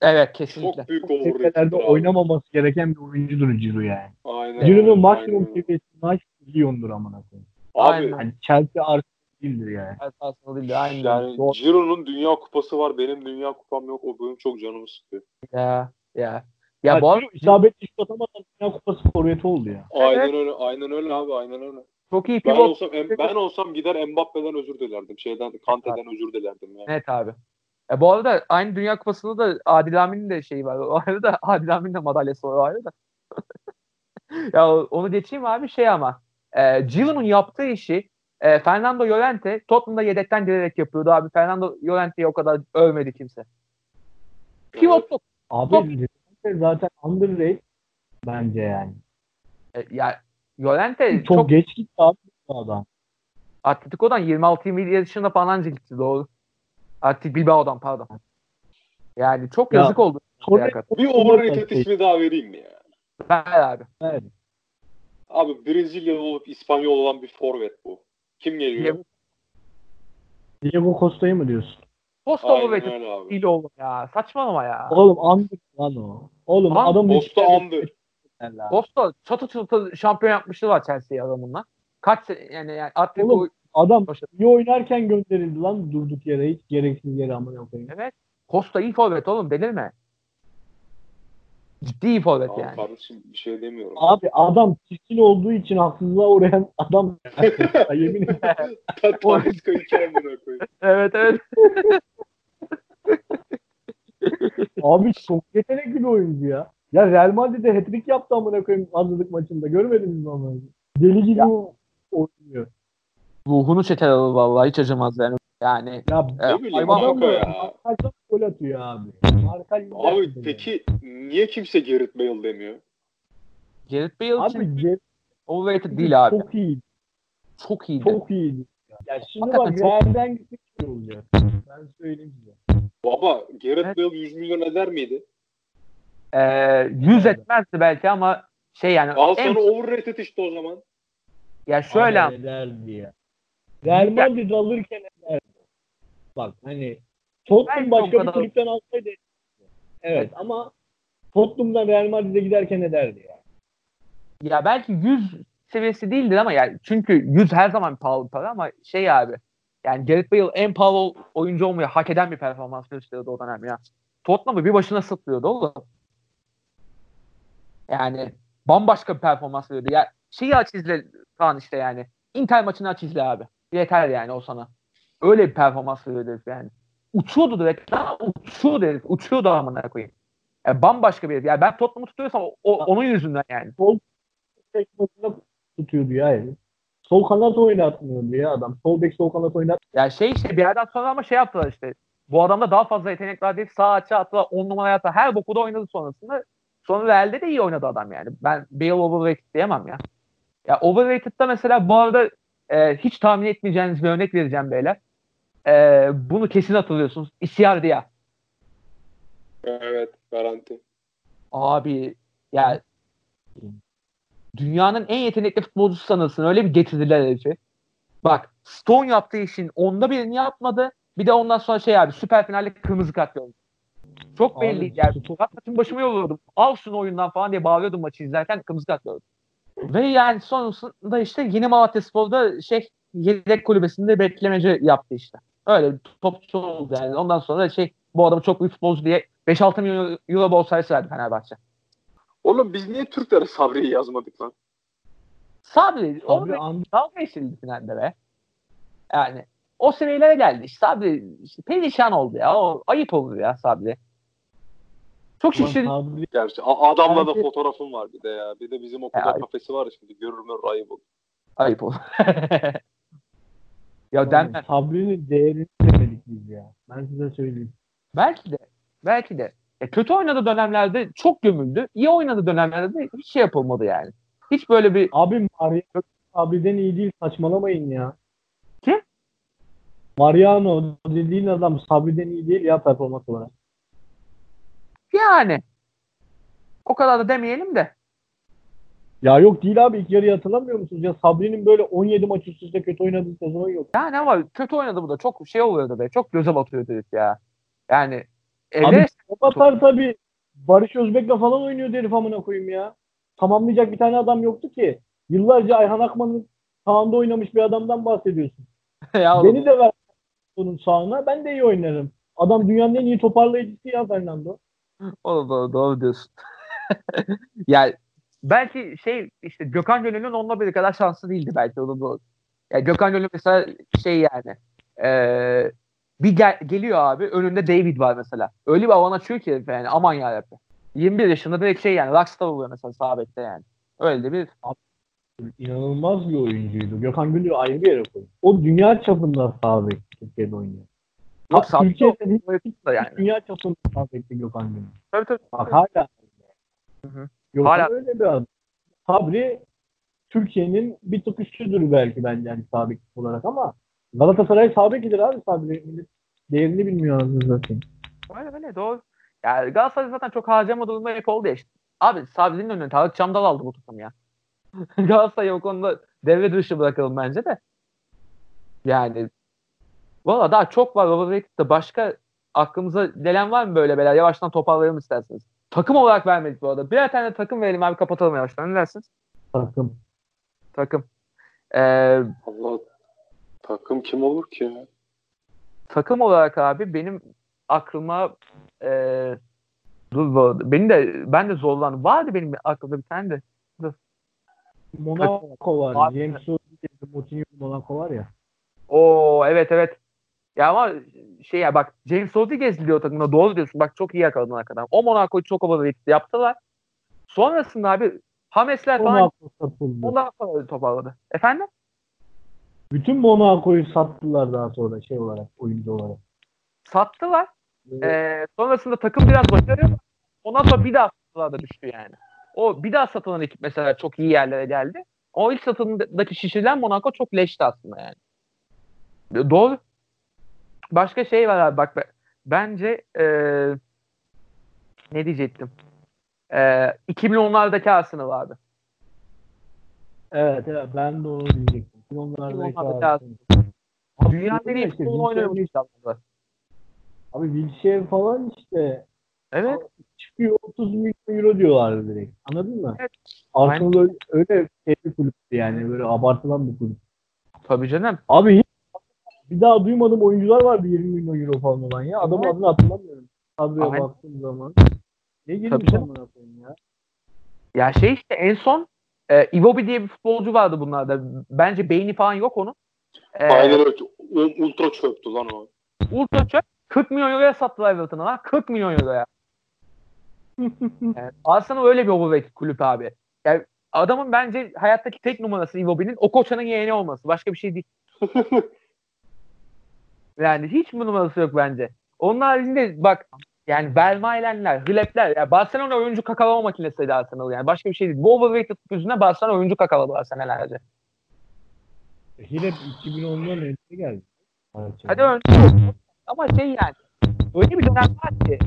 Evet. kesinlikle. Çok büyük overrated. oynamaması gereken bir oyuncudur Ciro yani. Aynen. Ciro'nun maksimum seviyesi maç milyondur amına koyayım. Abi. Yani Chelsea Arsenal değildir yani. Aslında değil de aynen. yani Doğru. Ciro'nun dünya kupası var. Benim dünya kupam yok. O benim çok canımı sıkıyor. Ya ya. Ya Ya bu arada Ciro isabetli şut atamadan Dünya Kupası forveti oldu ya. Aynen öyle. Aynen öyle abi. Aynen öyle. Çok iyi Ben pivot. olsam em- ben olsam gider Mbappe'den özür dilerdim. Şeyden Kante'den özür dilerdim yani. Evet abi. E, bu arada aynı Dünya Kupası'nda da Adil Amin'in de şeyi var. O arada Adil Amin'in de madalyası var o arada. ya onu geçeyim abi şey ama. E, Giroud'un yaptığı işi e, Fernando Llorente Tottenham'da yedekten girerek yapıyordu abi. Fernando Llorente'yi o kadar övmedi kimse. Pivotluk. Abi Top. Zaten underrated bence yani. E, ya Llorente Çok, çok, geç gitti abi adam. Atletico'dan 26-27 yaşında falan gitti doğru. Atletik Bilbao'dan pardon. Yani çok Ya, yazık oldu. Sonra Bir overrated ismi daha vereyim mi ya? Ver abi. Evet. Abi Brezilyalı olup İspanyol olan bir forvet bu. Kim geliyor? Diego Diego Costa'yı mı diyorsun? Costa Aynen Overrated öyle abi. değil oğlum ya. Saçmalama ya. Oğlum under lan o. Oğlum Lan, adam Costa under. Costa çatı çatı şampiyon yapmışlığı var Chelsea'ye adamınla. Kaç yani, yani Atletico Oğlum, Adam Başladı. iyi oynarken gönderildi lan durduk yere hiç gereksiz yere amına koyayım. evet. Costa iyi forvet oğlum delirme. Ciddi iyi forvet Abi yani. kardeşim bir şey demiyorum. Abi adam çirkin olduğu için haksızlığa uğrayan adam. Yemin ederim. Koyayım. Evet evet. Abi çok yetenekli bir oyuncu ya. Ya Real Madrid'de hat-trick yaptı amına koyayım hazırlık maçında. Görmediniz mi onu? Deli gibi oynuyor. Ruhunu çeker alır vallahi hiç acımaz yani. Yani Ya e, Ne bileyim hayvan- kanka ya. Markajdan gol atıyor abi. Markaj Abi peki niye kimse Gareth Bale demiyor? Gareth Bale Abi için Gerrit overrated değil abi. çok iyi. Çok iyiydi. Çok iyi. Ya şimdi Hakikaten bak çok- Real'den gitmek şey olacak. Ben söyleyeyim size. Baba Gareth Evet. Bale 100 milyon eder miydi? Ee, yüz etmezdi belki ama şey yani Al en, sana overrated işte o zaman. ya şöyle Abi ederdi ya. Real Madrid alırken ederdi. Bak hani Tottenham başka bir kulüpten alsaydı Evet ama Tottenham'dan Real Madrid'e giderken ederdi ya. ya belki 100 seviyesi değildir ama yani çünkü 100 her zaman pahalı bir para ama şey abi yani Gareth Bale en pahalı oyuncu olmayı hak eden bir performans gösteriyordu o dönem ya. Tottenham'ı bir başına sıtlıyordu oğlum. Yani bambaşka bir performans veriyordu. Ya şeyi aç izle falan işte yani. Inter maçını aç izle abi. Yeter yani o sana. Öyle bir performans veriyordu yani. uçuyordu direkt. Lan uçuyordu herif. Uçuyordu amına koyayım. Yani bambaşka bir herif. Yani ben Tottenham'ı tutuyorsam o, onun yüzünden yani. tek başına tutuyordu ya herif. Sol kanat oynatmıyordu ya adam. Sol bek sol kanat oynat. Ya şey işte bir yerden sonra ama şey yaptılar işte. Bu adamda daha fazla yetenek var deyip sağ açı attılar. On numara yaptılar. Her boku da oynadı sonrasında. Sonra Real'de de iyi oynadı adam yani. Ben Bale overrated diyemem ya. Ya overrated'da mesela bu arada e, hiç tahmin etmeyeceğiniz bir örnek vereceğim beyler. E, bunu kesin hatırlıyorsunuz. Icardi'ye. Evet garanti. Abi ya dünyanın en yetenekli futbolcusu sanırsın. Öyle bir getirdiler herifi. Bak Stone yaptığı işin onda birini yapmadı. Bir de ondan sonra şey abi süper finalde kırmızı kart gördü. Çok belliydi yani. Tüm başımı yolluyordum. Al şunu oyundan falan diye bağırıyordum maçı izlerken kırmızı kart gördüm. Ve yani sonrasında işte yeni Malatya Spor'da şey yedek kulübesinde beklemeci yaptı işte. Öyle bir topçu oldu yani. Ondan sonra şey bu adamı çok büyük futbolcu diye 5-6 milyon euro bol sayısı verdi Fenerbahçe. Oğlum biz niye Türklere Sabri'yi yazmadık lan? Sabri, o Abi and- dalga geçildi finalde be. Yani o seviyelere geldi. İşte Sabri işte perişan oldu ya. O ayıp oldu ya Sabri. Çok. Sabri- Gerçi adamla da fotoğrafım var bir de ya. Bir de bizim okulda Ya. kafesi var şimdi görür mü ayıp olur. Ayıp oldu. ya denmez. Sabri'nin değerini bilemedik biz ya. Ben size söyleyeyim. Belki de. Belki de. E, kötü oynadığı dönemlerde çok gömüldü. İyi oynadığı dönemlerde de hiç şey yapılmadı yani. Hiç böyle bir Abi Mariano Sabri'den iyi değil saçmalamayın ya. Mariano dediğin adam Sabri'den iyi değil ya performans olarak. yani o kadar da demeyelim de. Ya yok değil abi ilk yarıyı hatırlamıyor musunuz? Ya Sabri'nin böyle 17 maç üst üste kötü oynadığı sezon yok. Yani ama kötü oynadı bu da. Çok şey oluyordu be. Çok göze batıyordu herif ya. Yani Abi Everest o atar tabii. Barış Özbek'le falan oynuyor herif amına koyayım ya. Tamamlayacak bir tane adam yoktu ki. Yıllarca Ayhan Akman'ın sağında oynamış bir adamdan bahsediyorsun. ya oğlum. Beni de ver onun sağına ben de iyi oynarım. Adam dünyanın en iyi toparlayıcısı ya Fernando. Doğru, doğru, doğru diyorsun. yani belki şey işte Gökhan Gönül'ün onunla bir kadar şansı değildi belki o da doğru. Yani Gökhan Gönül mesela şey yani eee, bir gel- geliyor abi önünde David var mesela. Öyle bir alan açıyor ki yani aman yarabbim. 21 yaşında direkt şey yani rockstar oluyor mesela sağ bekte yani. Öyle de bir İnanılmaz bir oyuncuydu. Gökhan Gönül'ü ayrı bir yere koyuyor. O dünya çapında sağ bek Türkiye'de oynuyor. yok sağ Türkiye'de değil, da yani. dünya çapında sağ bekte Gökhan Gönül. Tabii tabii. Bak hala. Hı hı. Gökhan Hala. öyle bir adam. Sabri Türkiye'nin bir tık üstüdür belki bence yani sağ bek olarak ama Galatasaray sağ bekidir abi Sabri. Millet Değerini bilmiyor anasını zaten. Öyle öyle doğru. Yani Galatasaray zaten çok harcama durumu hep oldu ya işte. Abi Sabri'nin önüne Tarık Çamdal aldı bu takım ya. Galatasaray'ı o konuda devre dışı bırakalım bence de. Yani valla daha çok var. Overrated'da başka aklımıza gelen var mı böyle beyler? Yavaştan toparlayalım isterseniz. Takım olarak vermedik bu arada. Birer tane takım verelim abi kapatalım yavaştan. Ne dersiniz? Takım. Takım. Ee, Allah takım kim olur ki ya? takım olarak abi benim aklıma e, dur bu arada. Beni de ben de zorlandım. Vardı benim aklımda bir tane de. Monaco var. Abi. James Moutinho Monaco var ya. Oo evet evet. Ya ama şey ya bak James Rodriguez diyor takımda doğru diyorsun. Bak çok iyi yakaladın arkadan. O Monaco'yu çok overrated yaptılar. Sonrasında abi Hamesler falan Monaco satıldı. ondan sonra toparladı. Efendim? Bütün Monaco'yu sattılar daha sonra şey olarak, oyuncu olarak. Sattılar. Ee, sonrasında takım biraz başarıyor. Ondan sonra bir daha sattılar da düştü yani. O bir daha satılan ekip mesela çok iyi yerlere geldi. O ilk satımdaki şişirilen Monaco çok leşti aslında yani. Doğru. Başka şey var abi bak be- bence eee, ne diyecektim? Eee 2010'lardaki Arsenal abi. Evet, evet ben de onu diyecektim. Onlardaki Onlardaki Arsenal. Dünyanın en iyi işte, Wilshere- oynuyormuş adamlar. Abi Wilshere falan işte Evet. çıkıyor 30 milyon euro diyorlar direkt. Anladın mı? Evet. Arsenal öyle, öyle şey bir kulüptü yani böyle abartılan bir kulüp. Tabii canım. Abi hiç bir daha duymadığım oyuncular vardı 20 milyon euro falan olan ya. Adamın Evet. adını hatırlamıyorum. Kadroya Aynen. baktığım zaman. Ne girmiş amına koyayım ya. Ya şey işte en son e, Iwobi diye bir futbolcu vardı bunlarda. Bence beyni falan yok onun. E, Aynen öyle. U- Ultra çöptü lan o. Ultra çöp 40 milyon euroya sattılar Everton'a lan. 40 milyon euroya. yani Arsenal öyle bir overrated kulüp abi. Yani adamın bence hayattaki tek numarası Iwobi'nin o koçanın yeğeni olması. Başka bir şey değil. yani hiç mi numarası yok bence. Onun haricinde bak yani Vermaelenler, Hlepler. Yani Barcelona oyuncu kakalama makinesiydi Arsenal yani. Başka bir şey değil. Bu overrated yüzünden Barcelona oyuncu kakaladılar senelerce. Hilep 2010'dan önce geldi. Hadi önce ama şey yani öyle bir dönem var ki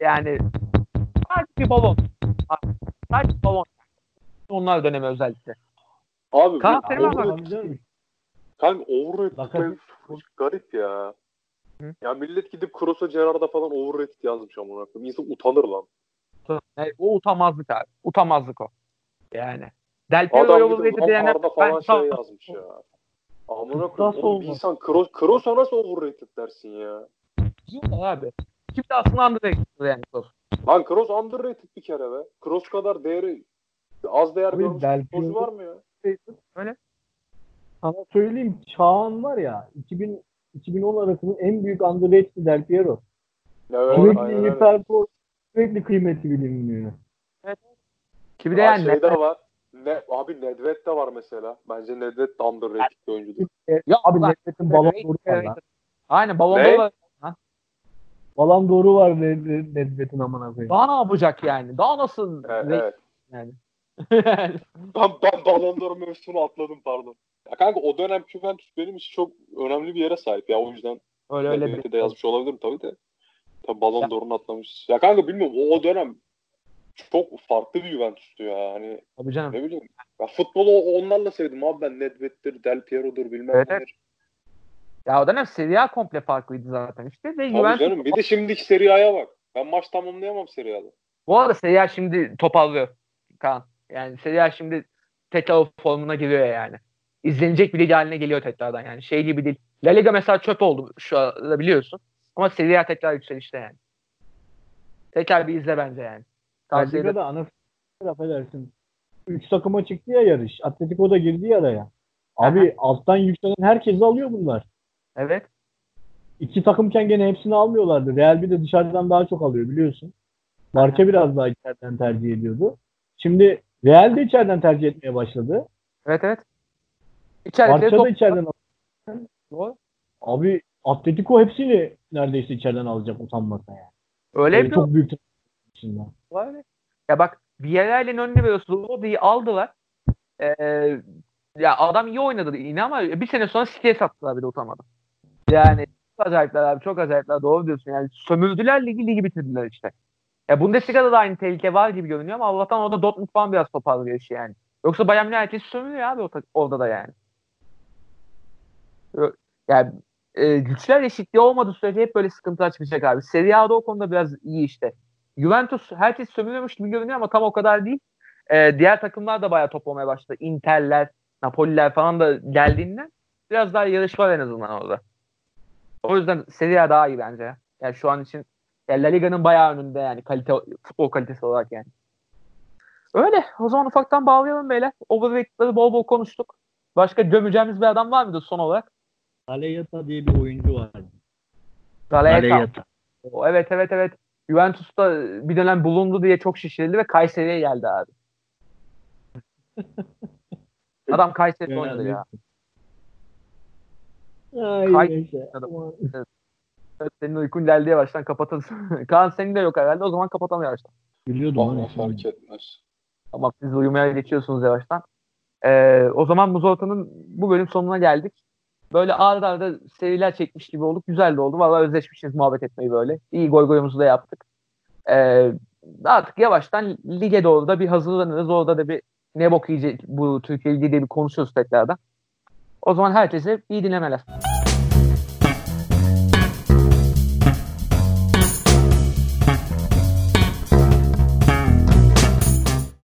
yani sadece bir balon. Sadece bir balon. Onlar dönemi özellikle. Abi var overrated- bak. Kanka overrated Be- garip ya. Hı. Ya millet gidip Kroos'a Gerrard'a falan overrated yazmış amına koyayım. İnsan utanır lan. Yani o utanmazlık abi. Utanmazlık o. Yani. Del gidip overrated falan ben şey yazmış ya. Amına koyayım. Bir insan Kroos, Kroos'a nasıl overrated dersin ya? Diyorlar abi. Kim de aslında underrated yani. Kroos. Lan Kroos underrated bir kere be. Kroos kadar değeri az değer görmüş Del Piero- var mı ya? Sana söyleyeyim Çağan var ya 2000 2010 arasının en büyük underrated Del Piero. Ya evet, Sürekli aynen iyi öyle. performans, sürekli kıymeti bilinmiyor. Ki bir de Ya yani şey de var. Ne, abi Nedved de var mesela. Bence Nedved de underrated bir oyuncudur. ya Abi Nedved'in balon doğru var lan. Aynen balon doğru var. Balon doğru var Ned- Nedved'in amına koyayım. Daha ne yapacak yani? Daha nasıl Evet. re- evet. yani? Ben, ben Ballon d'Or mevzusunu atladım pardon. Ya kanka o dönem Juventus benim için çok önemli bir yere sahip ya. O yüzden öyle öyle bir de yazmış olabilirim tabii de. Tabii Ballon Ya- d'Or'unu atlamış. Ya kanka bilmiyorum o, o dönem çok farklı bir Juventus'tu ya. Hani Tabii canım. ne bileyim. Ya futbolu onlarla sevdim abi ben Nedved'dir, Del Piero'dur bilmem Evet, nedir. Ya o dönem Serie A komple farklıydı zaten işte. Ve Tabii Juventus canım bir de şimdiki Serie A'ya bak. Ben maç tamamlayamam Serie A'da. Bu arada Serie A şimdi toparlıyor Kaan. Yani Serie A şimdi tekrar formuna giriyor yani. İzlenecek bir lig haline geliyor tekrardan yani. Şey gibi değil. La Liga mesela çöp oldu şu anda biliyorsun. Ama Serie A tekrar yükselişte yani. Tekrar bir izle bence yani. Tavsiye ederim. Liga'da ana affedersin. Üç takıma çıktı ya yarış. Atletico da girdi ya araya. Abi alttan yükselen herkesi alıyor bunlar. Evet. İki takımken gene hepsini almıyorlardı. Real bir de dışarıdan daha çok alıyor biliyorsun. Barça biraz daha içeriden tercih ediyordu. Şimdi Real de içeriden tercih etmeye başladı. Evet evet. İçeride Barça da içeriden Doğru. Abi Atletico hepsini neredeyse içeriden alacak utanmasa yani. Öyle Böyle yapıyor. çok büyük. Var öyle. Ya bak Villarreal'in önüne veriyorsun. Rodri'yi aldılar. Ee, ya adam iyi oynadı yine ama bir sene sonra City'ye sattılar bir de utanmadan. Yani çok acayipler abi çok acayipler doğru diyorsun. Yani sömürdüler ligi ligi bitirdiler işte. Ya Bundesliga'da da aynı tehlike var gibi görünüyor ama Allah'tan orada Dortmund falan biraz toparlıyor işi yani. Yoksa Bayern Münih herkesi sömürüyor abi orada da yani. Yani e, güçler eşitliği olmadığı sürece hep böyle sıkıntı çıkacak abi. Serie A'da o konuda biraz iyi işte. Juventus herkes sömürüyormuş gibi görünüyor ama tam o kadar değil. Ee, diğer takımlar da bayağı toplamaya başladı. Inter'ler, Napoli'ler falan da geldiğinden biraz daha yarış var en azından orada. O yüzden Serie A daha iyi bence. ya. Yani şu an için yani La Liga'nın bayağı önünde yani kalite futbol kalitesi olarak yani. Öyle. O zaman ufaktan bağlayalım beyler. Overrated'ları bol bol konuştuk. Başka gömeceğimiz bir adam var mıdır son olarak? Aleyata diye bir oyuncu vardı. Galeta. O, Evet evet evet. Juventus'ta bir dönem bulundu diye çok şişirildi ve Kayseri'ye geldi abi. Adam Kayseri'de oynadı ya. Ay, Kay- neyse. Adam. Ama Evet, senin uykun geldi yavaştan kapatırsın. Kaan senin de yok herhalde o zaman kapatalım yavaştan. Biliyordum Ama hani fark etmez. Ama siz uyumaya geçiyorsunuz yavaştan. Ee, o zaman Muzorta'nın bu bölüm sonuna geldik. Böyle arda arda seriler çekmiş gibi olduk. Güzel de oldu. Vallahi özleşmişiz muhabbet etmeyi böyle. İyi goy goyumuzu da yaptık. Ee, artık yavaştan lige doğru da bir hazırlanırız. Orada da bir ne bok yiyecek bu Türkiye Ligi diye bir konuşuyoruz tekrardan. O zaman herkese iyi dinlemeler.